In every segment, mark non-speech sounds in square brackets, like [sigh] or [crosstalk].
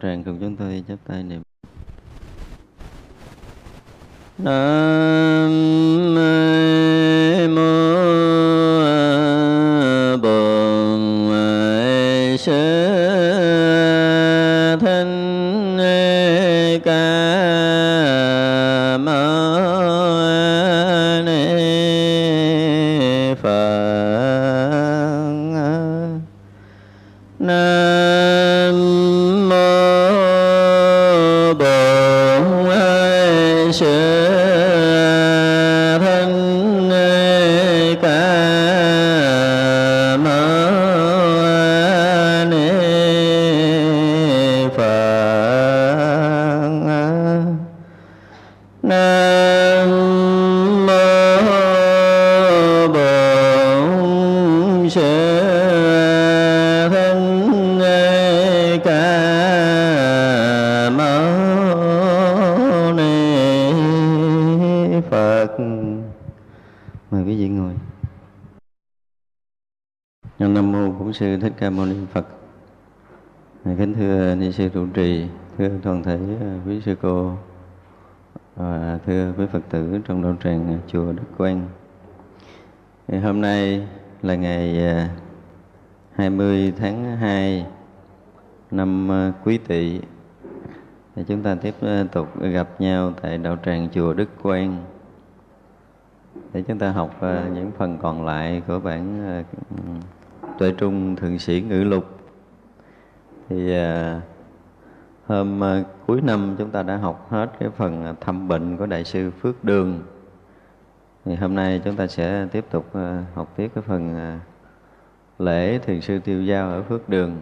tràng cùng chúng tôi chắp tay niệm. Nam tràng chùa đức quang. Thì hôm nay là ngày à, 20 tháng 2 năm à, quý tỵ. Thì chúng ta tiếp à, tục gặp nhau tại đạo tràng chùa Đức Quang. Để chúng ta học những phần còn lại của bản tuệ trung thượng sĩ ngữ lục. Thì hôm cuối năm chúng ta đã học hết cái phần thăm bệnh của đại sư phước đường thì hôm nay chúng ta sẽ tiếp tục ờ, học tiếp cái phần ờ, lễ thiền sư tiêu giao ở phước đường.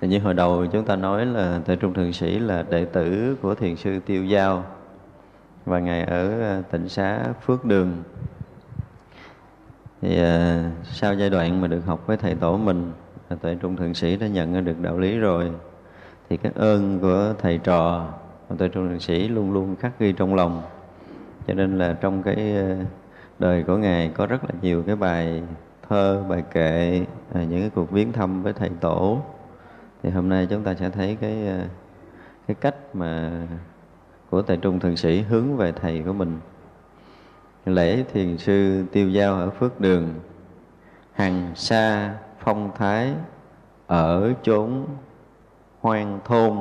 Thì như hồi đầu chúng ta nói là tuệ trung thượng sĩ là đệ tử của thiền sư tiêu giao và ngài ở ờ, tỉnh xá phước đường. Thì sau giai đoạn mà được học với thầy tổ mình tuệ trung thượng sĩ đã nhận được đạo lý rồi. Thì cái ơn của thầy trò của trung thượng sĩ luôn luôn khắc ghi trong lòng cho nên là trong cái ờ, đời của ngài có rất là nhiều cái bài thơ bài kệ à, những cái cuộc viếng thăm với thầy tổ. Thì hôm nay chúng ta sẽ thấy cái ờ, cái cách mà của thầy trung thượng sĩ hướng về thầy của mình. Lễ thiền sư tiêu giao ở phước đường hằng xa phong thái ở chốn hoang thôn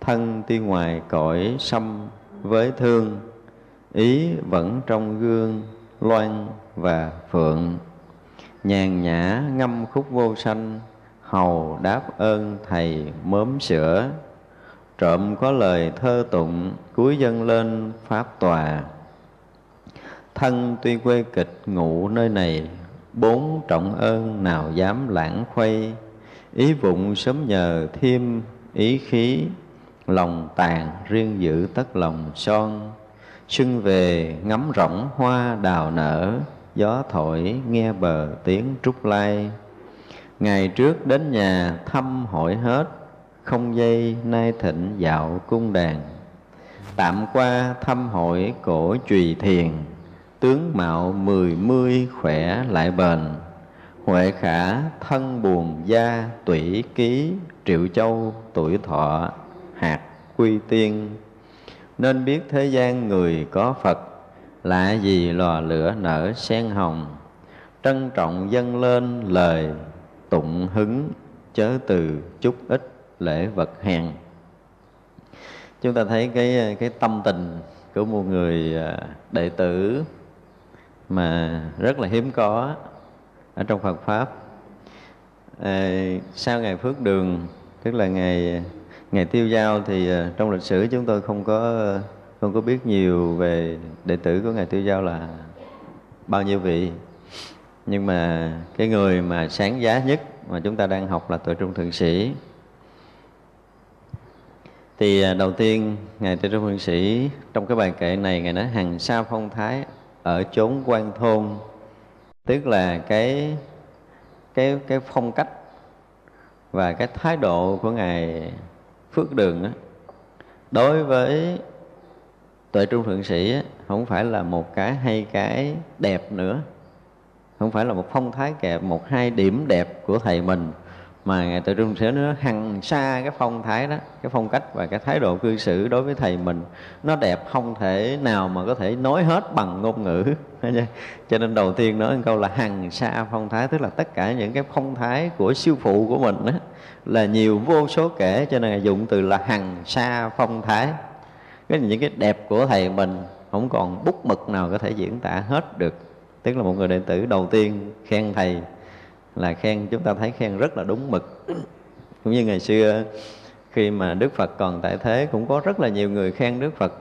thân tuy ngoài cõi xâm với thương ý vẫn trong gương, loan và phượng. Nhàn nhã ngâm khúc vô sanh, hầu đáp ơn thầy mớm sữa. Trộm có lời thơ tụng cuối dân lên pháp tòa. Thân tuy quê kịch ngụ nơi này, bốn trọng ơn nào dám lãng khuây. Ý vụng sớm nhờ thêm ý khí, lòng tàn riêng giữ tất lòng son xuân về, ngắm rộng hoa đào nở, gió thổi nghe bờ tiếng trúc lai. Ngày trước đến nhà thăm hỏi hết, không dây nay thịnh dạo cung đàn. Tạm qua thăm hỏi cổ trùy thiền, tướng mạo mười mươi khỏe lại bền. Huệ khả thân buồn da tủy ký, triệu châu tuổi thọ, hạt quy tiên nên biết thế gian người có phật lạ gì lò lửa nở sen hồng. Trân trọng dâng lên lời tụng hứng chớ từ chút ít lễ vật hèn. Chúng ta thấy cái cái tâm tình của một người à, đệ tử mà rất là hiếm có ở trong Phật pháp. À, sau ngày phước đường tức là ngày ngày tiêu giao thì ờ, trong lịch sử chúng tôi không có ờ, không có biết nhiều về đệ tử của ngài tiêu giao là bao nhiêu vị. Nhưng mà cái người mà sáng giá nhất mà chúng ta đang học là tuệ trung thượng sĩ. Thì ờ, đầu tiên, ngài tuệ trung thượng sĩ trong cái bài kệ này ngài nói, hằng sa phong thái ở chốn quan thôn. Tức là cái cái cái phong cách và cái thái độ của ngài phước đường á, đối với tuệ trung thượng sĩ á, không phải là một cái hay cái đẹp nữa. Không phải là một phong thái kẹp một hai điểm đẹp của thầy mình mà ngài tự trung sẽ nó hằng xa cái phong thái đó cái phong cách và cái thái độ cư xử đối với thầy mình nó đẹp không thể nào mà có thể nói hết bằng ngôn ngữ. [laughs] Cho nên đầu tiên nói một câu là hằng xa phong thái tức là tất cả những cái phong thái của siêu phụ của mình đó, là nhiều vô số kể cho nên ngài dụng từ là hằng xa phong thái. Cái những cái đẹp của thầy mình không còn bút mực nào có thể diễn tả hết được. Tức là một người đệ tử đầu tiên khen thầy là khen chúng ta thấy khen rất là đúng mực. Cũng như ngày xưa khi mà Đức Phật còn tại thế cũng có rất là nhiều người khen Đức Phật.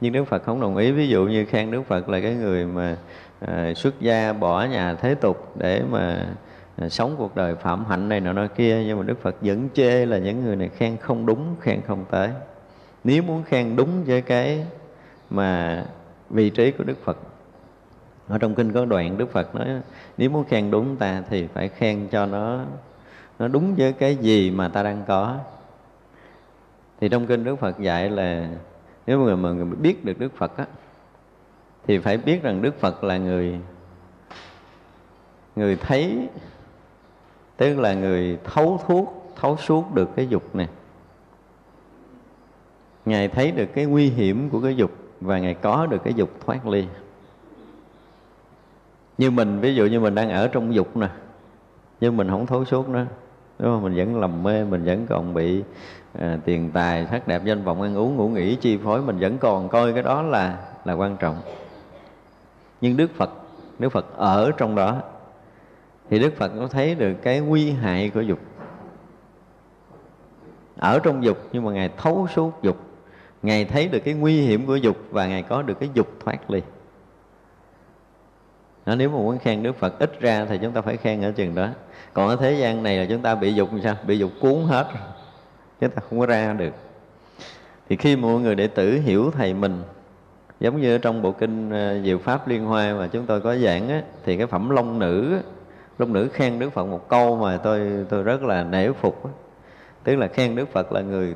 Nhưng Đức Phật không đồng ý. Ví dụ như khen Đức Phật là cái người mà à, xuất gia bỏ nhà thế tục để mà à, sống cuộc đời phạm hạnh này nọ nọ kia. Nhưng mà Đức Phật vẫn chê là những người này khen không đúng khen không tới. Nếu muốn khen đúng với cái mà vị trí của Đức Phật ở trong kinh có đoạn Đức Phật nói nếu muốn khen đúng ta thì phải khen cho nó nó đúng với cái gì mà ta đang có. Thì trong kinh Đức Phật dạy là nếu mà người, người biết được Đức Phật á thì phải biết rằng Đức Phật là người người thấy tức là người thấu thuốc thấu suốt được cái dục này ngài thấy được cái nguy hiểm của cái dục và ngài có được cái dục thoát ly như mình ví dụ như mình đang ở trong dục nè nhưng mình không thấu suốt nữa đúng không? Mình vẫn lầm mê mình vẫn còn bị à, tiền tài sắc đẹp danh vọng ăn uống ngủ nghỉ chi phối mình vẫn còn coi cái đó là là quan trọng. Nhưng đức phật đức phật ở trong đó thì đức phật có thấy được cái nguy hại của dục. Ở trong dục nhưng mà ngài thấu suốt dục ngài thấy được cái nguy hiểm của dục và ngài có được cái dục thoát ly đó, nếu mà muốn khen Đức Phật ít ra thì chúng ta phải khen ở chừng đó. Còn ở thế gian này là chúng ta bị dục sao? Bị dục cuốn hết chúng ta không có ra được. Thì khi mọi người đệ tử hiểu thầy mình giống như trong bộ kinh ờ, Diệu Pháp Liên Hoa mà chúng tôi có giảng á, thì cái phẩm Long Nữ Long Nữ khen Đức Phật một câu mà tôi tôi rất là nể phục á. tức là khen Đức Phật là người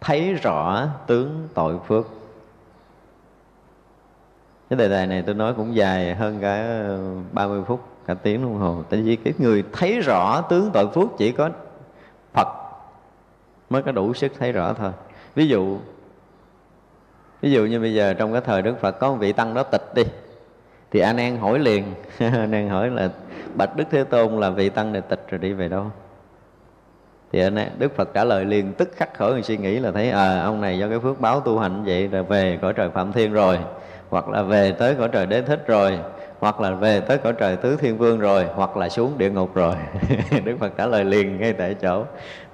thấy rõ tướng tội phước cái đề tài này tôi nói cũng dài hơn cả 30 phút, cả tiếng đồng hồ. Tại vì cái người thấy rõ tướng tội phước chỉ có Phật mới có đủ sức thấy rõ thôi. Ví dụ ví dụ như bây giờ trong cái thời Đức Phật có một vị tăng đó tịch đi, thì anh an hỏi liền. [laughs] Anh an hỏi là, bạch Đức Thế Tôn là vị tăng này tịch rồi đi về đâu? Thì anh Đức Phật trả lời liền, tức khắc khỏi suy nghĩ là thấy à ông này do cái phước báo tu hành vậy là về cõi trời phạm thiên rồi hoặc là về tới cõi trời đế thích rồi, hoặc là về tới cõi trời tứ thiên vương rồi, hoặc là xuống địa ngục rồi. [laughs] Đức phật trả lời liền ngay tại chỗ.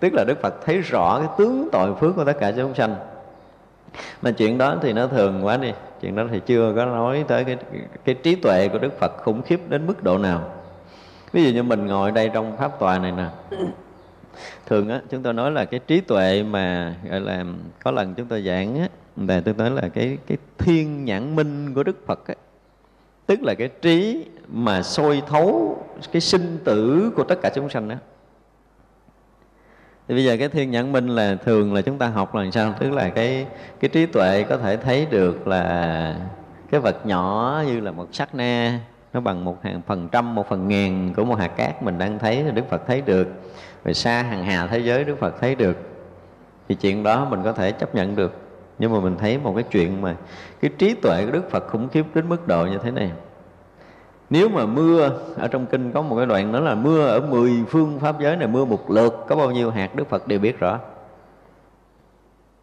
Tức là đức phật thấy rõ cái tướng tội phước của tất cả chúng sanh. Mà chuyện đó thì nó thường quá đi. Chuyện đó thì chưa có nói tới cái cái trí tuệ của đức phật khủng khiếp đến mức độ nào. Ví dụ như mình ngồi đây trong pháp tòa này nè thường á, chúng tôi nói là cái trí tuệ mà, gọi là, có lần chúng tôi giảng á, là tôi nói là cái cái thiên nhãn minh của đức phật á. Tức là cái trí mà soi thấu cái sinh tử của tất cả chúng sanh đó thì bây giờ cái thiên nhãn minh là thường là chúng ta học là sao? Tức là cái cái trí tuệ có thể thấy được là cái vật nhỏ như là một sắc na, nó bằng một hàng phần trăm, một phần ngàn của một hạt cát mình đang thấy thì đức phật thấy được rồi xa hàng hà thế giới đức phật thấy được, thì chuyện đó mình có thể chấp nhận được. Nhưng mà mình thấy một cái chuyện mà cái trí tuệ của đức phật khủng khiếp đến mức độ như thế này. Nếu mà mưa, ở trong kinh có một cái đoạn đó là mưa ở mười phương pháp giới này, mưa một lượt có bao nhiêu hạt đức phật đều biết rõ.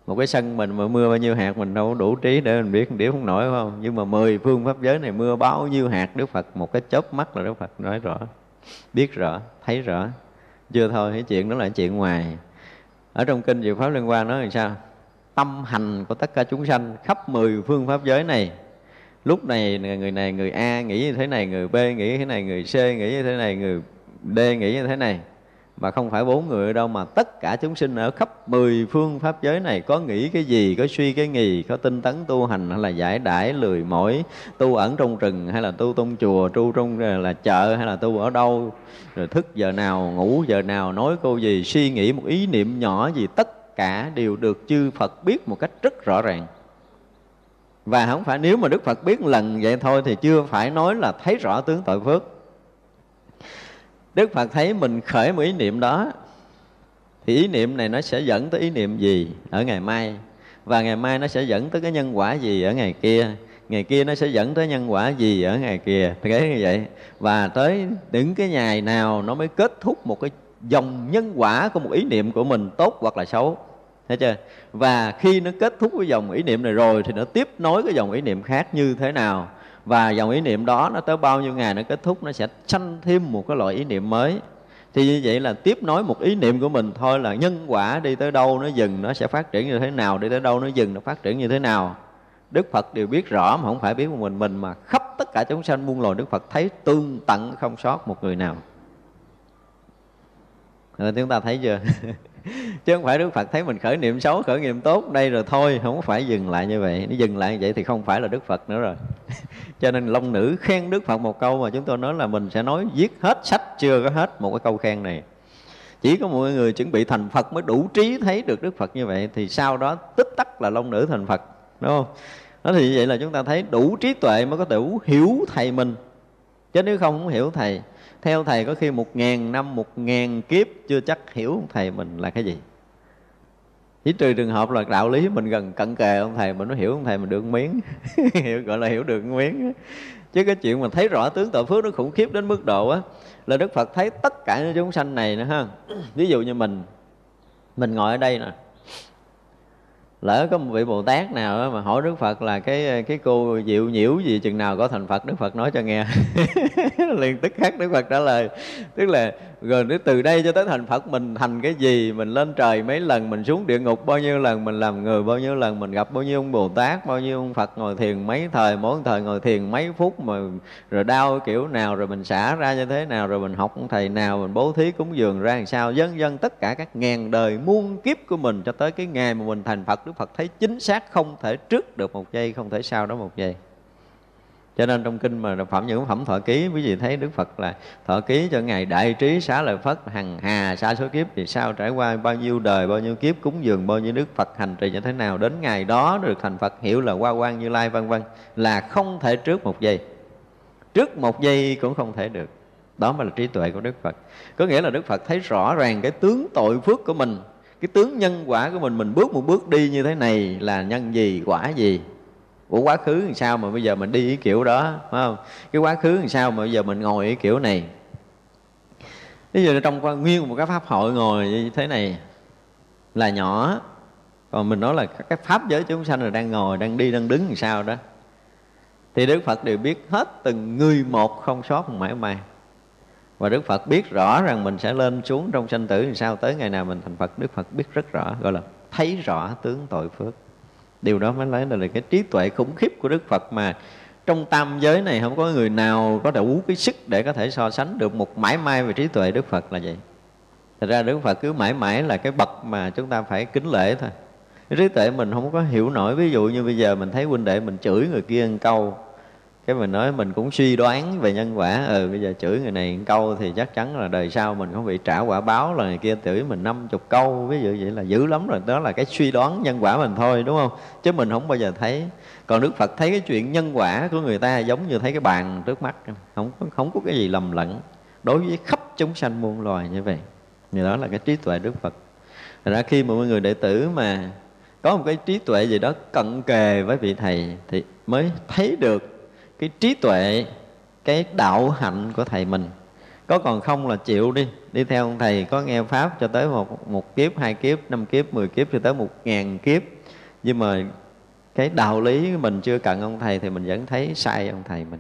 Một cái sân mình mà mưa bao nhiêu hạt mình đâu đủ trí để mình biết điểm không nổi, phải không? Nhưng mà mười phương pháp giới này mưa bao nhiêu hạt đức phật, một cái chớp mắt là đức phật nói rõ, biết rõ, thấy rõ chưa thôi, cái chuyện đó là chuyện ngoài. Ở trong kinh diệu pháp liên quan nói là sao? Tâm hành của tất cả chúng sanh khắp mười phương pháp giới này, lúc này người này người A nghĩ như thế này, người B nghĩ như thế này, người C nghĩ như thế này, người D nghĩ như thế này mà không phải bốn người ở đâu, mà tất cả chúng sinh ở khắp mười phương pháp giới này, có nghĩ cái gì, có suy cái nghì có tinh tấn tu hành, hay là giải đãi, lười mỏi, tu ẩn trong rừng, hay là tu trong chùa tu trong là chợ, hay là tu ở đâu, rồi thức giờ nào, ngủ giờ nào, nói câu gì, suy nghĩ một ý niệm nhỏ gì, tất cả đều được chư Phật biết một cách rất rõ ràng. Và không phải nếu mà Đức Phật biết lần vậy thôi thì chưa phải nói là thấy rõ tướng tội phước đức phật thấy mình khởi một ý niệm đó, thì ý niệm này nó sẽ dẫn tới ý niệm gì ở ngày mai? Và ngày mai nó sẽ dẫn tới cái nhân quả gì ở ngày kia? Ngày kia nó sẽ dẫn tới nhân quả gì ở ngày kia? Thế như vậy. Và tới những cái ngày nào nó mới kết thúc một cái dòng nhân quả của một ý niệm của mình tốt hoặc là xấu. Thấy chưa? Và khi nó kết thúc cái dòng ý niệm này rồi thì nó tiếp nối cái dòng ý niệm khác như thế nào? Và dòng ý niệm đó nó tới bao nhiêu ngày nó kết thúc, nó sẽ sanh thêm một cái loại ý niệm mới. Thì như vậy là tiếp nối một ý niệm của mình thôi là nhân quả đi tới đâu nó dừng, nó sẽ phát triển như thế nào, đi tới đâu nó dừng, nó phát triển như thế nào. Đức Phật đều biết rõ mà không phải biết một mình mình, mà khắp tất cả chúng sanh muôn loài Đức Phật thấy tương tận không sót một người nào. Rồi chúng ta thấy chưa? [laughs] chứ không phải Đức Phật thấy mình khởi niệm xấu, khởi niệm tốt đây rồi thôi, không phải dừng lại như vậy. Nếu dừng lại như vậy thì không phải là Đức Phật nữa rồi. [laughs] Cho nên long nữ khen Đức Phật một câu mà chúng tôi nói là mình sẽ nói viết hết sách, chưa có hết một cái câu khen này. Chỉ có mọi người chuẩn bị thành Phật mới đủ trí thấy được Đức Phật như vậy thì sau đó tích tắc là long nữ thành Phật, đúng không? Đó thì vậy là chúng ta thấy đủ trí tuệ mới có thể hiểu thầy mình. Chứ nếu không không hiểu thầy theo thầy có khi một ngàn năm, một ngàn kiếp chưa chắc hiểu thầy mình là cái gì. Chỉ trừ trường hợp là đạo lý mình gần cận kề ông thầy mình nó hiểu ông thầy mình được miếng. [laughs] Hiểu, gọi là hiểu được miếng chứ cái chuyện mà thấy rõ tướng tội phước nó khủng khiếp đến mức độ á, là đức phật thấy tất cả những chúng sanh này nữa ha. Ví dụ như mình mình ngồi ở đây nè lỡ có một vị bồ tát nào mà hỏi đức phật là cái cái cô diệu nhiễu gì, chừng nào có thành phật đức phật nói cho nghe. [laughs] Liền tức khắc đức phật trả lời. Tức là rồi từ đây cho tới thành phật, mình thành cái gì? Mình lên trời mấy lần, mình xuống địa ngục bao nhiêu lần, mình làm người bao nhiêu lần, mình gặp bao nhiêu ông bồ tát, bao nhiêu ông phật ngồi thiền mấy thời, mỗi thời ngồi thiền mấy phút mà rồi đau kiểu nào, rồi mình xả ra như thế nào, rồi mình học thầy nào, mình bố thí cúng dường ra làm sao? Dân dân tất cả các ngàn đời muôn kiếp của mình cho tới cái ngày mà mình thành phật, đức phật thấy chính xác không thể trước được một giây, không thể sau đó một giây cho nên trong kinh mà phẩm những phẩm thọ ký, quý vị thấy đức phật là thọ ký cho ngài đại trí xá lợi phất, hằng hà xa số kiếp, thì sao trải qua bao nhiêu đời, bao nhiêu kiếp, cúng dường, bao nhiêu đức phật hành trì như thế nào, đến ngày đó được thành phật, hiểu là qua quan như lai, vân vân, là không thể trước một giây. Trước một giây cũng không thể được. Đó mới là trí tuệ của đức phật. Có nghĩa là đức phật thấy rõ ràng cái tướng tội phước của mình, cái tướng nhân quả của mình mình bước một bước đi như thế này là nhân gì, quả gì Ủa, quá khứ làm sao mà bây giờ mình đi cái kiểu đó, phải không? Cái quá khứ làm sao mà bây giờ mình ngồi cái kiểu này? Bây giờ trong nguyên một cái pháp hội ngồi như thế này là nhỏ, còn mình nói là cái pháp giới chúng sanh là đang ngồi, đang đi, đang đứng làm sao đó. Thì đức phật đều biết hết từng người một không sót một mãi may. Và đức phật biết rõ rằng mình sẽ lên xuống trong sanh tử làm sao, tới ngày nào mình thành phật, đức phật biết rất rõ, gọi là thấy rõ tướng tội phước điều đó mới lấy là cái trí tuệ khủng khiếp của đức phật mà trong tam giới này không có người nào có đủ cái sức để có thể so sánh được một mãi mai về trí tuệ đức phật là vậy. Thật ra đức phật cứ mãi mãi là cái bậc mà chúng ta phải kính lễ thôi. Trí tuệ mình không có hiểu nổi, ví dụ như bây giờ mình thấy huynh đệ mình chửi người kia một câu cái mình nói mình cũng suy đoán về nhân quả. Ừ bây giờ chửi người này một câu thì chắc chắn là đời sau mình không bị trả quả báo là người kia chửi mình năm chục câu. Ví dụ vậy là dữ lắm rồi. Đó là cái suy đoán nhân quả mình thôi, đúng không? Chứ mình không bao giờ thấy. Còn đức phật thấy cái chuyện nhân quả của người ta giống như thấy cái bàn trước mắt. Không không có cái gì lầm lẫn đối với khắp chúng sanh muôn loài như vậy. Thì đó là cái trí tuệ đức phật. Thật ra khi mà mọi người đệ tử mà có một cái trí tuệ gì đó cận kề với vị thầy thì mới thấy được cái trí tuệ, cái đạo hạnh của thầy mình. Có còn không là chịu đi. Đi theo ông thầy, có nghe pháp cho tới một một kiếp, hai kiếp, năm kiếp, mười kiếp, cho tới một ngàn kiếp. Nhưng mà cái đạo lý mình chưa cần ông thầy thì mình vẫn thấy sai ông thầy mình.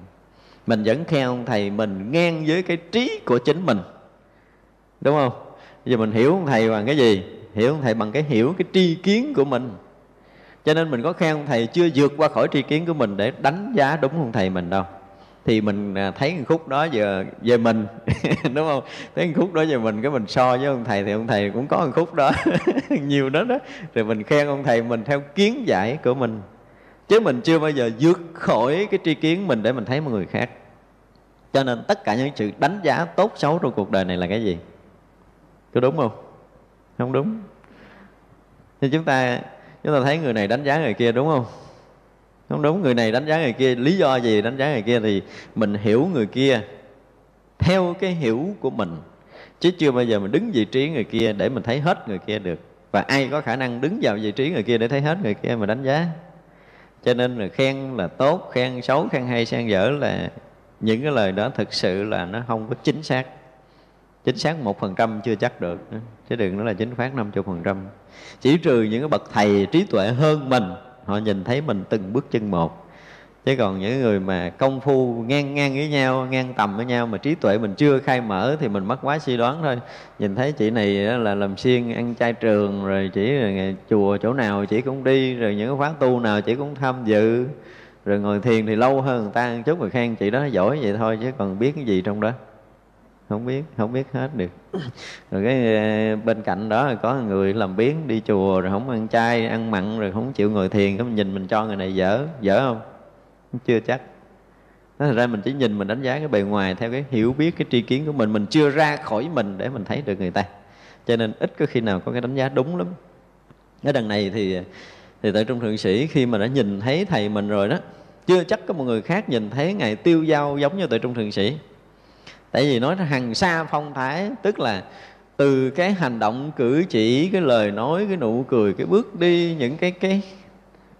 Mình vẫn khen ông thầy mình ngang với cái trí của chính mình. Đúng không? Giờ mình hiểu ông thầy bằng cái gì? Hiểu ông thầy bằng cái hiểu cái tri kiến của mình cho nên mình có khen ông thầy chưa vượt qua khỏi tri kiến của mình để đánh giá đúng ông thầy mình đâu. Thì mình à, thấy một khúc đó giờ về mình, [laughs] đúng không? Thấy một khúc đó về mình, cái mình so với ông thầy thì ông thầy cũng có một khúc đó, [laughs] nhiều đó đó. Rồi mình khen ông thầy mình theo kiến giải của mình. Chứ mình chưa bao giờ vượt khỏi cái tri kiến mình để mình thấy một người khác. Cho nên tất cả những sự đánh giá tốt xấu trong cuộc đời này là cái gì? Có đúng không? Không đúng. Thì chúng ta chúng ta thấy người này đánh giá người kia, đúng không? Không đúng, người này đánh giá người kia, lý do gì đánh giá người kia thì mình hiểu người kia theo cái hiểu của mình. Chứ chưa bao giờ mình đứng vị trí người kia để mình thấy hết người kia được. Và ai có khả năng đứng vào vị trí người kia để thấy hết người kia mà đánh giá? Cho nên là khen là tốt, khen xấu, khen hay, khen dở là những cái lời đó thực sự là nó không có chính xác chính xác một phần trăm chưa chắc được chứ đừng nói là chính xác năm phần trăm. Chỉ trừ những cái bậc thầy trí tuệ hơn mình, họ nhìn thấy mình từng bước chân một. Chứ còn những người mà công phu ngang ngang với nhau, ngang tầm với nhau, mà trí tuệ mình chưa khai mở thì mình mất quá suy đoán thôi. Nhìn thấy chị này là làm xiên, ăn chay trường, rồi chỉ là chùa chỗ nào chỉ cũng đi, rồi những cái khóa tu nào chỉ cũng tham dự. Rồi ngồi thiền thì lâu hơn người ta một chút rồi khen chị đó giỏi vậy thôi, chứ còn biết cái gì trong đó không biết không biết hết được. Rồi cái ờ, bên cạnh đó có người làm biến đi chùa rồi không ăn chay, ăn mặn rồi không chịu ngồi thiền cái mình nhìn mình cho người này dở dở không? Chưa chắc. Nói thật ra mình chỉ nhìn mình đánh giá cái bề ngoài theo cái hiểu biết, cái tri kiến của mình mình chưa ra khỏi mình để mình thấy được người ta. Cho nên ít có khi nào có cái đánh giá đúng lắm. Ở đằng này thì thì tại trung thượng sĩ khi mà đã nhìn thấy thầy mình rồi đó, chưa chắc có một người khác nhìn thấy ngài tiêu dao giống như tại trung thượng sĩ tại vì nói hằng xa phong thái, tức là từ cái hành động cử chỉ, cái lời nói, cái nụ cười, cái bước đi, những cái cái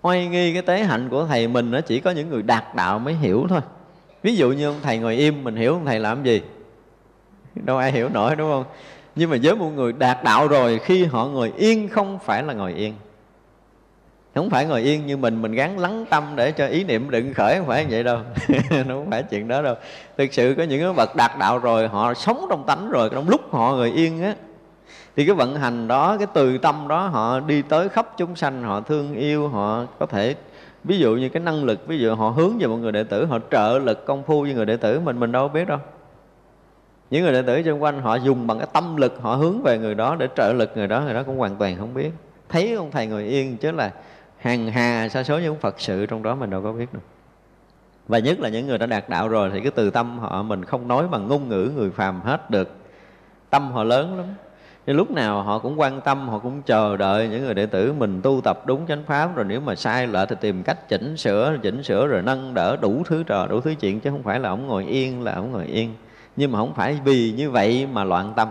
oai nghi, cái tế hạnh của thầy mình nó chỉ có những người đạt đạo mới hiểu thôi. Ví dụ như ông thầy ngồi im, mình hiểu ông thầy làm gì? Đâu ai hiểu nổi, đúng không? Nhưng mà với một người đạt đạo rồi, khi họ ngồi yên không phải là ngồi yên không phải ngồi yên như mình mình gắn lắng tâm để cho ý niệm đừng khởi, không phải vậy đâu. [laughs] Nó không phải chuyện đó đâu. Thực sự có những cái bậc đạt đạo rồi, họ sống trong tánh rồi, trong lúc họ ngồi yên á, thì cái vận hành đó, cái từ tâm đó, họ đi tới khắp chúng sanh, họ thương yêu, họ có thể, ví dụ như cái năng lực, ví dụ họ hướng về một người đệ tử, họ trợ lực công phu với người đệ tử, mình mình đâu biết đâu. Những người đệ tử xung quanh họ dùng bằng cái tâm lực, họ hướng về người đó để trợ lực người đó người đó cũng hoàn toàn không biết. Thấy ông thầy ngồi yên chứ là hàng hà sa số những phật sự, trong đó mình đâu có biết được. Và nhất là những người đã đạt đạo rồi thì cái từ tâm họ, mình không nói bằng ngôn ngữ người phàm hết được. Tâm họ lớn lắm. Nên lúc nào họ cũng quan tâm, họ cũng chờ đợi những người đệ tử mình tu tập đúng chánh pháp, rồi nếu mà sai lệch thì tìm cách chỉnh sửa chỉnh sửa rồi nâng đỡ đủ thứ trò, đủ thứ chuyện, chứ không phải là ông ngồi yên, là ông ngồi yên. Nhưng mà không phải vì như vậy mà loạn tâm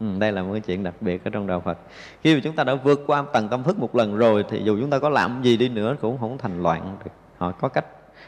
ừ, đây là một cái chuyện đặc biệt ở trong đạo Phật. Khi mà chúng ta đã vượt qua tầng tâm thức một lần rồi thì dù chúng ta có làm gì đi nữa cũng không thành loạn được. Họ có cách.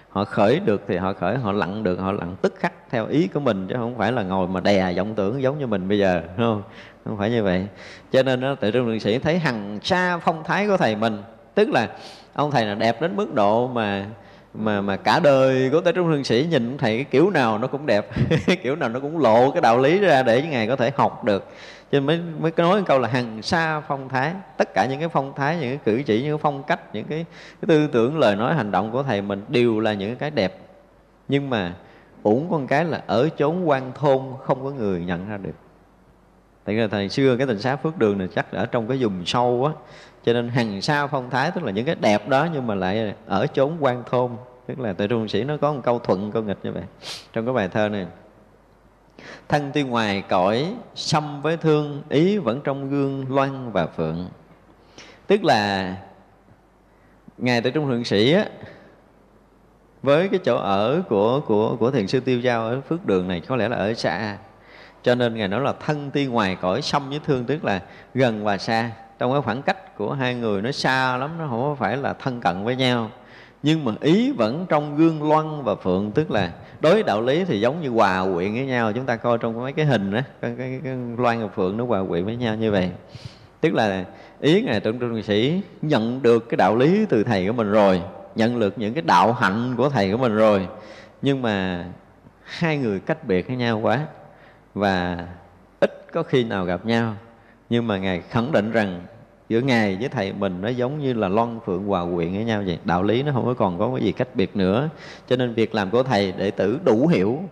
Họ khởi được thì họ khởi họ lặng được họ lặng tức khắc theo ý của mình chứ không phải là ngồi mà đè vọng tưởng giống như mình bây giờ không? Không phải như vậy. Cho nên đó tự trung đường sĩ thấy hằng xa phong thái của thầy mình tức là ông thầy là đẹp đến mức độ mà mà mà cả đời của tế trung hương sĩ nhìn thầy cái kiểu nào nó cũng đẹp [laughs] kiểu nào nó cũng lộ cái đạo lý ra để ngài có thể học được. Cho nên mới mới nói một câu là hằng xa phong thái. Tất cả những cái phong thái những cái cử chỉ những cái phong cách những cái, cái tư tưởng lời nói hành động của thầy mình đều là những cái đẹp. Nhưng mà uổng con cái là ở chốn quan thôn không có người nhận ra được. Tại vì thời xưa cái tình xá phước đường này chắc ở trong cái vùng sâu á cho nên hằng sao phong thái, tức là những cái đẹp đó nhưng mà lại ở chốn quan thôn tức là tại trung sĩ nó có một câu thuận, câu nghịch như vậy trong cái bài thơ này. Thân tuy ngoài cõi xâm với thương, ý vẫn trong gương loan và phượng. Tức là ngài tại trung thượng sĩ á, với cái chỗ ở của của của thiền sư tiêu giao ở phước đường này, có lẽ là ở xa. Cho nên ngài nói là thân tuy ngoài cõi xâm với thương, tức là gần và xa trong cái khoảng cách của hai người nó xa lắm nó không phải là thân cận với nhau. Nhưng mà ý vẫn trong gương loan và phượng tức là đối đạo lý thì giống như hòa quyện với nhau. Chúng ta coi trong mấy cái hình đó cái, cái, cái loan và phượng nó hòa quyện với nhau như vậy. Tức là ý ngài tưởng trung sĩ nhận được cái đạo lý từ thầy của mình rồi nhận được những cái đạo hạnh của thầy của mình rồi. Nhưng mà hai người cách biệt với nhau quá và ít có khi nào gặp nhau nhưng mà ngài khẳng định rằng giữa ngài với thầy mình nó giống như là loan phượng hòa quyện với nhau vậy. Đạo lý nó không có còn có cái gì cách biệt nữa. Cho nên việc làm của thầy đệ tử đủ hiểu.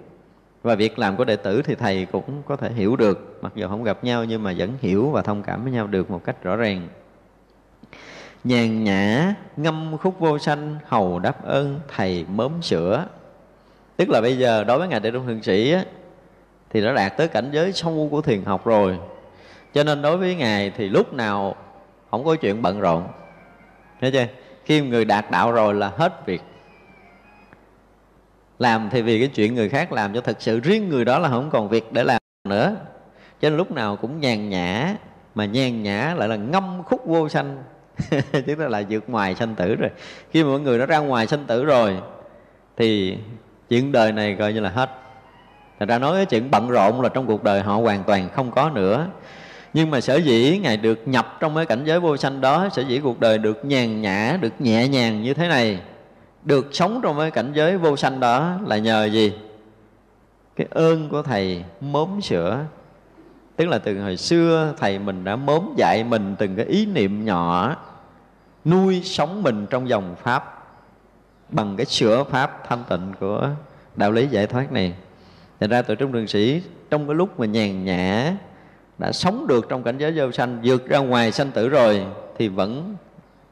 Và việc làm của đệ tử thì thầy cũng có thể hiểu được. Mặc dù không gặp nhau nhưng mà vẫn hiểu và thông cảm với nhau được một cách rõ ràng. Nhàn nhã ngâm khúc vô sanh hầu đáp ơn thầy mớm sữa tức là bây giờ đối với ngài đệ trung thượng sĩ á, thì đã đạt tới cảnh giới sâu của thiền học rồi cho nên đối với ngài thì lúc nào không có chuyện bận rộn. Thấy chưa? Khi người đạt đạo rồi là hết việc. Làm thì vì cái chuyện người khác làm cho thật sự riêng người đó là không còn việc để làm nữa. Cho nên lúc nào cũng nhàn nhã, mà nhàn nhã lại là ngâm khúc vô sanh. [laughs] Chứ là là vượt ngoài sanh tử rồi. Khi mà mọi người nó ra ngoài sanh tử rồi, thì chuyện đời này coi như là hết. Thật ra nói cái chuyện bận rộn là trong cuộc đời họ hoàn toàn không có nữa nhưng mà sở dĩ ngài được nhập trong cái cảnh giới vô sanh đó, sở dĩ cuộc đời được nhàn nhã, được nhẹ nhàng như thế này, được sống trong cái cảnh giới vô sanh đó là nhờ gì? Cái ơn của thầy mốm sữa tức là từ hồi xưa thầy mình đã mốm dạy mình từng cái ý niệm nhỏ, nuôi sống mình trong dòng pháp, bằng cái sữa pháp thanh tịnh của đạo lý giải thoát này. Thành ra tụi trung đường sĩ, trong cái lúc mà nhàn nhã đã sống được trong cảnh giới vô sanh, vượt ra ngoài sanh tử rồi, thì vẫn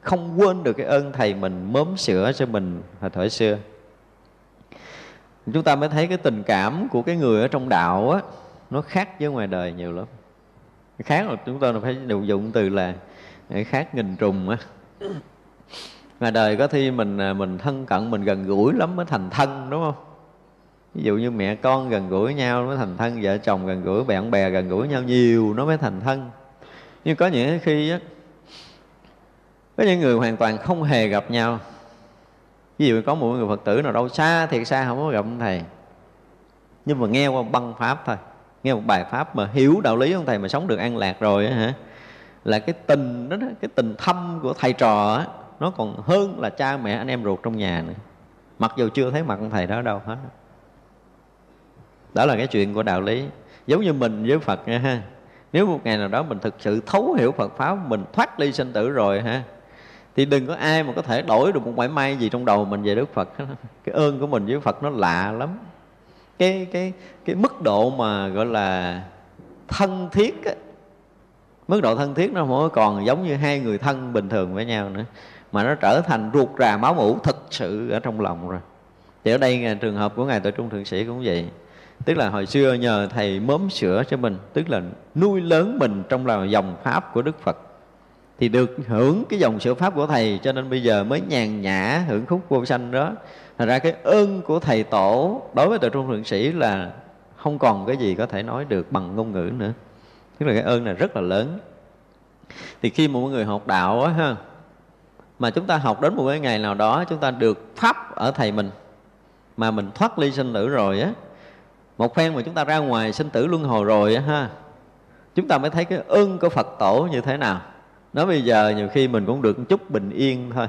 không quên được cái ơn thầy mình mớm sữa cho mình hồi thời xưa. Chúng ta mới thấy cái tình cảm của cái người ở trong đạo á, nó khác với ngoài đời nhiều lắm. Khác là chúng ta phải điều dụng từ là khác nghìn trùng á. Ngoài đời có khi mình à, mình thân cận, mình gần gũi lắm mới thành thân, đúng không? Ví dụ như mẹ con gần gũi nhau mới thành thân vợ chồng gần gũi bạn bè gần gũi nhau nhiều nó mới thành thân. Nhưng có những khi á có những người hoàn toàn không hề gặp nhau. Ví dụ có một người phật tử nào đâu xa thiệt xa không có gặp ông thầy. Nhưng mà nghe qua băng pháp thôi nghe một bài pháp mà hiểu đạo lý ông thầy mà sống được an lạc rồi á hả là cái tình đó, đó cái tình thâm của thầy trò á nó còn hơn là cha mẹ anh em ruột trong nhà nữa. Mặc dù chưa thấy mặt ông thầy đó đâu hết đó là cái chuyện của đạo lý. Giống như mình với phật nha ha. Nếu một ngày nào đó mình thực sự thấu hiểu phật pháp mình thoát ly sinh tử rồi ha thì đừng có ai mà có thể đổi được một mảy may gì trong đầu mình về đức phật. [laughs] Cái ơn của mình với phật nó lạ lắm. Cái cái cái mức độ mà gọi là thân thiết á, mức độ thân thiết nó không còn giống như hai người thân bình thường với nhau nữa mà nó trở thành ruột rà máu mủ thực sự ở trong lòng rồi. Thì ở đây à, trường hợp của ngài tội trung thượng sĩ cũng vậy tức là hồi xưa nhờ thầy mớm sữa cho mình, tức là nuôi lớn mình trong là dòng pháp của đức phật. Thì được hưởng cái dòng sữa pháp của thầy, cho nên bây giờ mới nhàn nhã hưởng khúc vô sanh đó. Thành ra cái ơn của thầy tổ đối với Tự trung thượng sĩ là không còn cái gì có thể nói được bằng ngôn ngữ nữa. Tức là cái ơn này rất là lớn. Thì khi một người học đạo á ha, mà chúng ta học đến một cái ngày nào đó, chúng ta được pháp ở thầy mình, mà mình thoát ly sinh tử rồi á một phen mà chúng ta ra ngoài sinh tử luân hồi rồi á ha. Chúng ta mới thấy cái ơn của phật tổ như thế nào. Nói bây giờ nhiều khi mình cũng được chút bình yên thôi.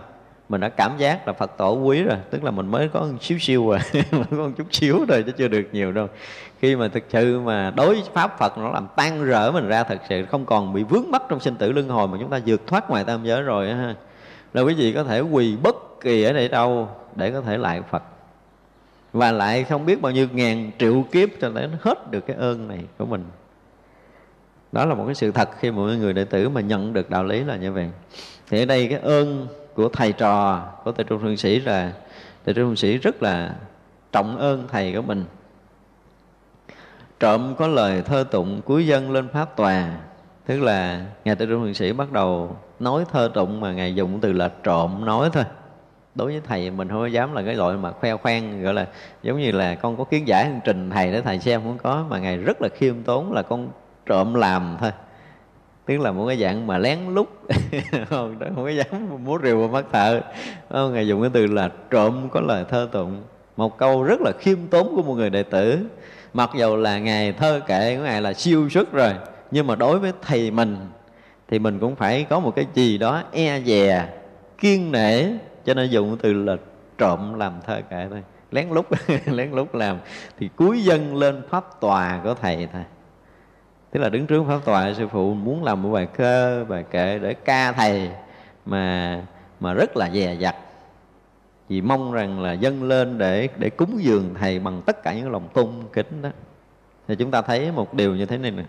Mình đã cảm giác là phật tổ quý rồi, tức là mình mới có một xíu xíu rồi [laughs] có một chút xíu rồi chứ chưa được nhiều đâu. Khi mà thực sự mà đối với pháp phật nó làm tan rỡ mình ra, thật sự không còn bị vướng mắc trong sinh tử luân hồi mà chúng ta vượt thoát ngoài tam giới rồi ha. Là quý vị có thể quỳ bất kỳ ở đây đâu để có thể lại phật và lại không biết bao nhiêu ngàn triệu kiếp cho đến hết được cái ơn này của mình. Đó là một cái sự thật khi mọi người đệ tử mà nhận được đạo lý là như vậy. Thì ở đây cái ơn của thầy trò, của thầy trung thượng sĩ là thầy trung thượng sĩ rất là trọng ơn thầy của mình. Trộm có lời thơ tụng cuối dân lên pháp tòa, tức là ngài tây trung thượng sĩ bắt đầu nói thơ tụng mà ngài dùng từ là trộm nói thôi đối với thầy mình không dám là cái loại mà khoe khoang gọi là giống như là con có kiến giải trình thầy để thầy xem không có mà ngài rất là khiêm tốn là con trộm làm thôi. Tức là một cái dạng mà lén lút. [laughs] Không, không có dám múa rìu vào mắt thợ. Không, ngài dùng cái từ là trộm có lời thơ tụng. Một câu rất là khiêm tốn của một người đệ tử. Mặc dầu là ngài thơ kệ của ngài là siêu xuất rồi nhưng mà đối với thầy mình thì mình cũng phải có một cái gì đó e dè kiên nể cho nên dùng từ là trộm làm thơ kệ thôi. Lén lút [laughs] lén lút làm. Thì cuối dân lên pháp tòa của thầy thôi. Tức là đứng trước pháp tòa, sư phụ muốn làm một bài thơ, bài kệ để ca thầy mà mà rất là dè dặt. Vì mong rằng là dâng lên để để cúng dường thầy bằng tất cả những lòng tôn kính đó. Thì chúng ta thấy một điều như thế này nè.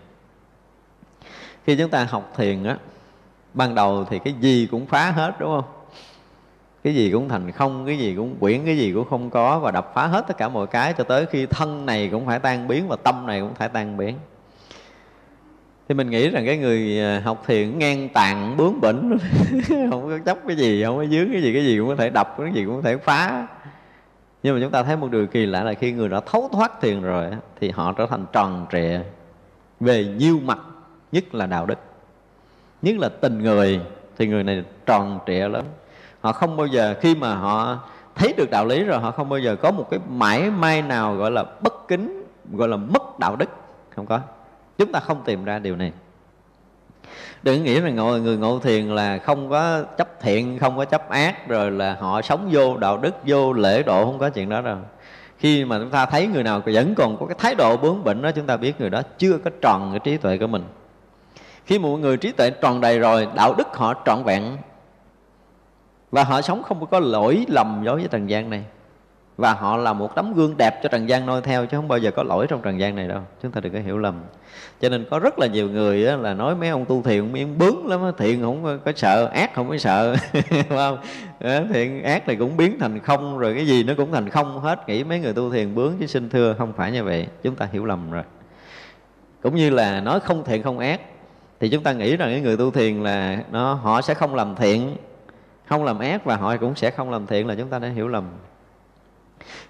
Khi chúng ta học thiền á, ban đầu thì cái gì cũng phá hết, đúng không? Cái gì cũng thành không, cái gì cũng quyển, cái gì cũng không có và đập phá hết tất cả mọi cái cho tới khi thân này cũng phải tan biến và tâm này cũng phải tan biến. Thì mình nghĩ rằng cái người à, học thiền ngang tàn, bướng bỉnh, [laughs] không có chấp cái gì, không có dướng cái gì cái gì cũng có thể đập, cái gì cũng có thể phá. Nhưng mà chúng ta thấy một điều kỳ lạ là khi người đã thấu thoát thiền rồi thì họ trở thành tròn trịa về nhiều mặt, nhất là đạo đức. Nhất là tình người, thì người này tròn trịa lắm họ không bao giờ, khi mà họ thấy được đạo lý rồi, họ không bao giờ có một cái mãi may nào gọi là bất kính, gọi là mất đạo đức. Không có. Chúng ta không tìm ra điều này. Đừng nghĩ là ngồi, người ngộ thiền là không có chấp thiện, không có chấp ác, rồi là họ sống vô đạo đức, vô lễ độ, không có chuyện đó đâu. Khi mà chúng ta thấy người nào vẫn còn có cái thái độ bướng bỉnh đó, chúng ta biết người đó chưa có tròn cái trí tuệ của mình. Khi một người trí tuệ tròn đầy rồi, đạo đức họ trọn vẹn và họ sống không có lỗi lầm đối với trần gian này. Và họ là một tấm gương đẹp cho trần gian noi theo chứ không bao giờ có lỗi trong trần gian này đâu. Chúng ta đừng có hiểu lầm. Cho nên có rất là nhiều người á, là nói mấy ông tu thiền miếng bướng lắm thiện không có sợ ác không có sợ. [laughs] Không? Thiện ác thì cũng biến thành không rồi cái gì nó cũng thành không hết. Nghĩ mấy người tu thiền bướng chứ xin thưa không phải như vậy. Chúng ta hiểu lầm rồi. Cũng như là nói không thiện không ác thì chúng ta nghĩ rằng cái người tu thiền là nó họ sẽ không làm thiện không làm ác và họ cũng sẽ không làm thiện là chúng ta đã hiểu lầm.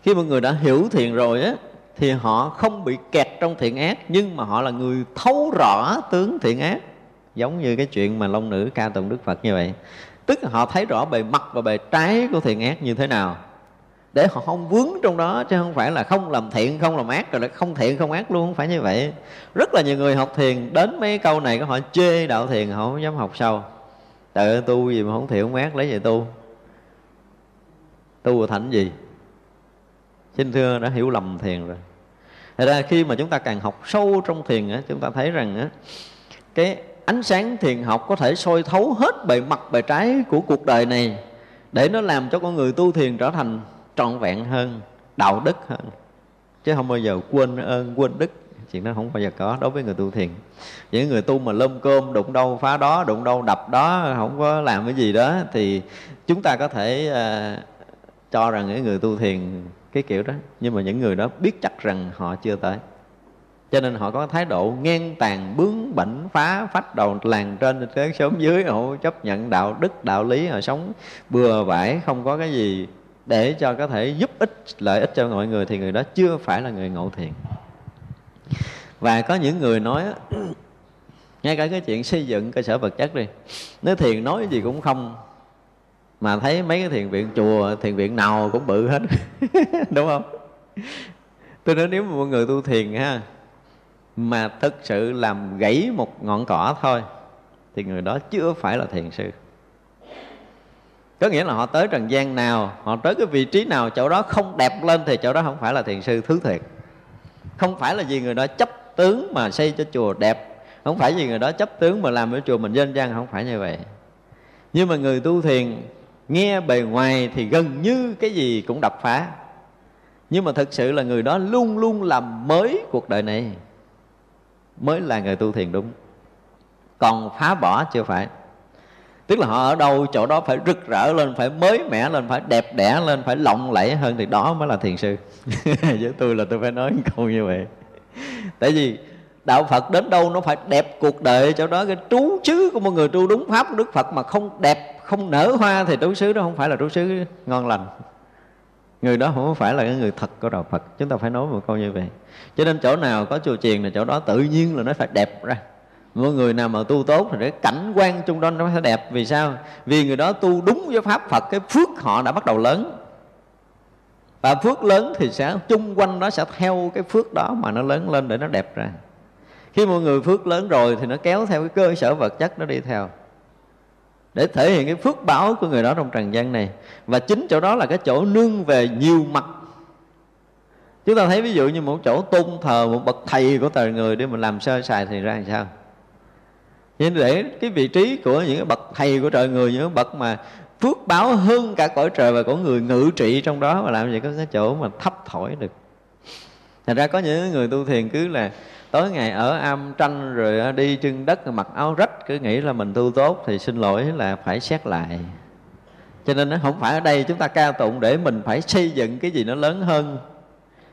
Khi một người đã hiểu thiện rồi á, thì họ không bị kẹt trong thiện ác, nhưng mà họ là người thấu rõ tướng thiện ác. Giống như cái chuyện mà long nữ ca tụng đức phật như vậy. Tức là họ thấy rõ bề mặt và bề trái của thiện ác như thế nào. Để họ không vướng trong đó, chứ không phải là không làm thiện, không làm ác, rồi lại không thiện, không ác luôn, không phải như vậy. Rất là nhiều người học thiền, đến mấy câu này có họ chê đạo thiền, họ không dám học sâu tự tu gì mà không thiện không ác lấy vậy tu tu thành gì xin thưa đã hiểu lầm thiền rồi Thật ra khi mà chúng ta càng học sâu trong thiền á, chúng ta thấy rằng á, cái ánh sáng thiền học có thể soi thấu hết bề mặt bề trái của cuộc đời này để nó làm cho con người tu thiền trở thành trọn vẹn hơn, đạo đức hơn. Chứ không bao giờ quên ơn, quên đức. Chuyện đó không bao giờ có đối với người tu thiền. Những người tu mà lơm cơm, đụng đâu phá đó, đụng đâu đập đó, không có làm cái gì đó thì chúng ta có thể uh, cho rằng những người tu thiền cái kiểu đó. Nhưng mà những người đó biết chắc rằng họ chưa tới. Cho nên họ có thái độ ngang tàn bướng bỉnh phá phách đầu làng trên tới sớm dưới. Họ chấp nhận đạo đức đạo lý họ sống bừa bãi không có cái gì để cho có thể giúp ích lợi ích cho mọi người thì người đó chưa phải là người ngộ thiện và có những người nói ngay cả cái chuyện xây dựng cơ sở vật chất đi, nếu thiền nói gì cũng không mà thấy mấy cái thiền viện chùa, thiền viện nào cũng bự hết. [laughs] Đúng không? Tôi nói nếu mà một người tu thiền ha, mà thực sự làm gãy một ngọn cỏ thôi, thì người đó chưa phải là thiền sư. Có nghĩa là họ tới trần gian nào, họ tới cái vị trí nào, chỗ đó không đẹp lên thì chỗ đó không phải là thiền sư thứ thiệt không phải là vì người đó chấp tướng mà xây cho chùa đẹp. Không phải vì người đó chấp tướng mà làm cho chùa mình dân gian, không phải như vậy. Nhưng mà người tu thiền nghe bề ngoài thì gần như cái gì cũng đập phá. Nhưng mà thực sự là người đó luôn luôn làm mới cuộc đời này. Mới là người tu thiền đúng. Còn phá bỏ chưa phải tức là họ ở đâu, chỗ đó phải rực rỡ lên, phải mới mẻ lên, phải đẹp đẽ lên, phải lộng lẫy hơn thì đó mới là thiền sư. [laughs] Với tôi là tôi phải nói câu như vậy. Tại vì đạo phật đến đâu nó phải đẹp cuộc đời, chỗ đó cái trú xứ của một người tu đúng pháp của đức phật mà không đẹp, không nở hoa thì trú xứ đó không phải là trú xứ ngon lành. Người đó không phải là cái người thật của đạo phật. Chúng ta phải nói một câu như vậy. Cho nên chỗ nào có chùa chiền là chỗ đó tự nhiên là nó phải đẹp ra mọi người nào mà tu tốt thì cái cảnh quan chung đó nó sẽ đẹp. Vì sao? Vì người đó tu đúng với pháp phật, cái phước họ đã bắt đầu lớn. Và phước lớn thì sẽ, chung quanh nó sẽ theo cái phước đó mà nó lớn lên để nó đẹp ra. Khi mọi người phước lớn rồi thì nó kéo theo cái cơ sở vật chất nó đi theo. Để thể hiện cái phước báo của người đó trong trần gian này. Và chính chỗ đó là cái chỗ nương về nhiều mặt. Chúng ta thấy ví dụ như một chỗ tôn thờ, một bậc thầy của tờ người để mình làm sơ sài thì ra làm sao? Nên để cái vị trí của những bậc thầy của trời, người những bậc mà phước báo hơn cả cõi trời và của người ngự trị trong đó mà làm gì có cái chỗ mà thấp thổi được. Thành ra có những người tu thiền cứ là tối ngày ở am tranh rồi đi chân đất, mặc áo rách, cứ nghĩ là mình tu tốt thì xin lỗi là phải xét lại. Cho nên nó không phải ở đây chúng ta ca tụng để mình phải xây dựng cái gì nó lớn hơn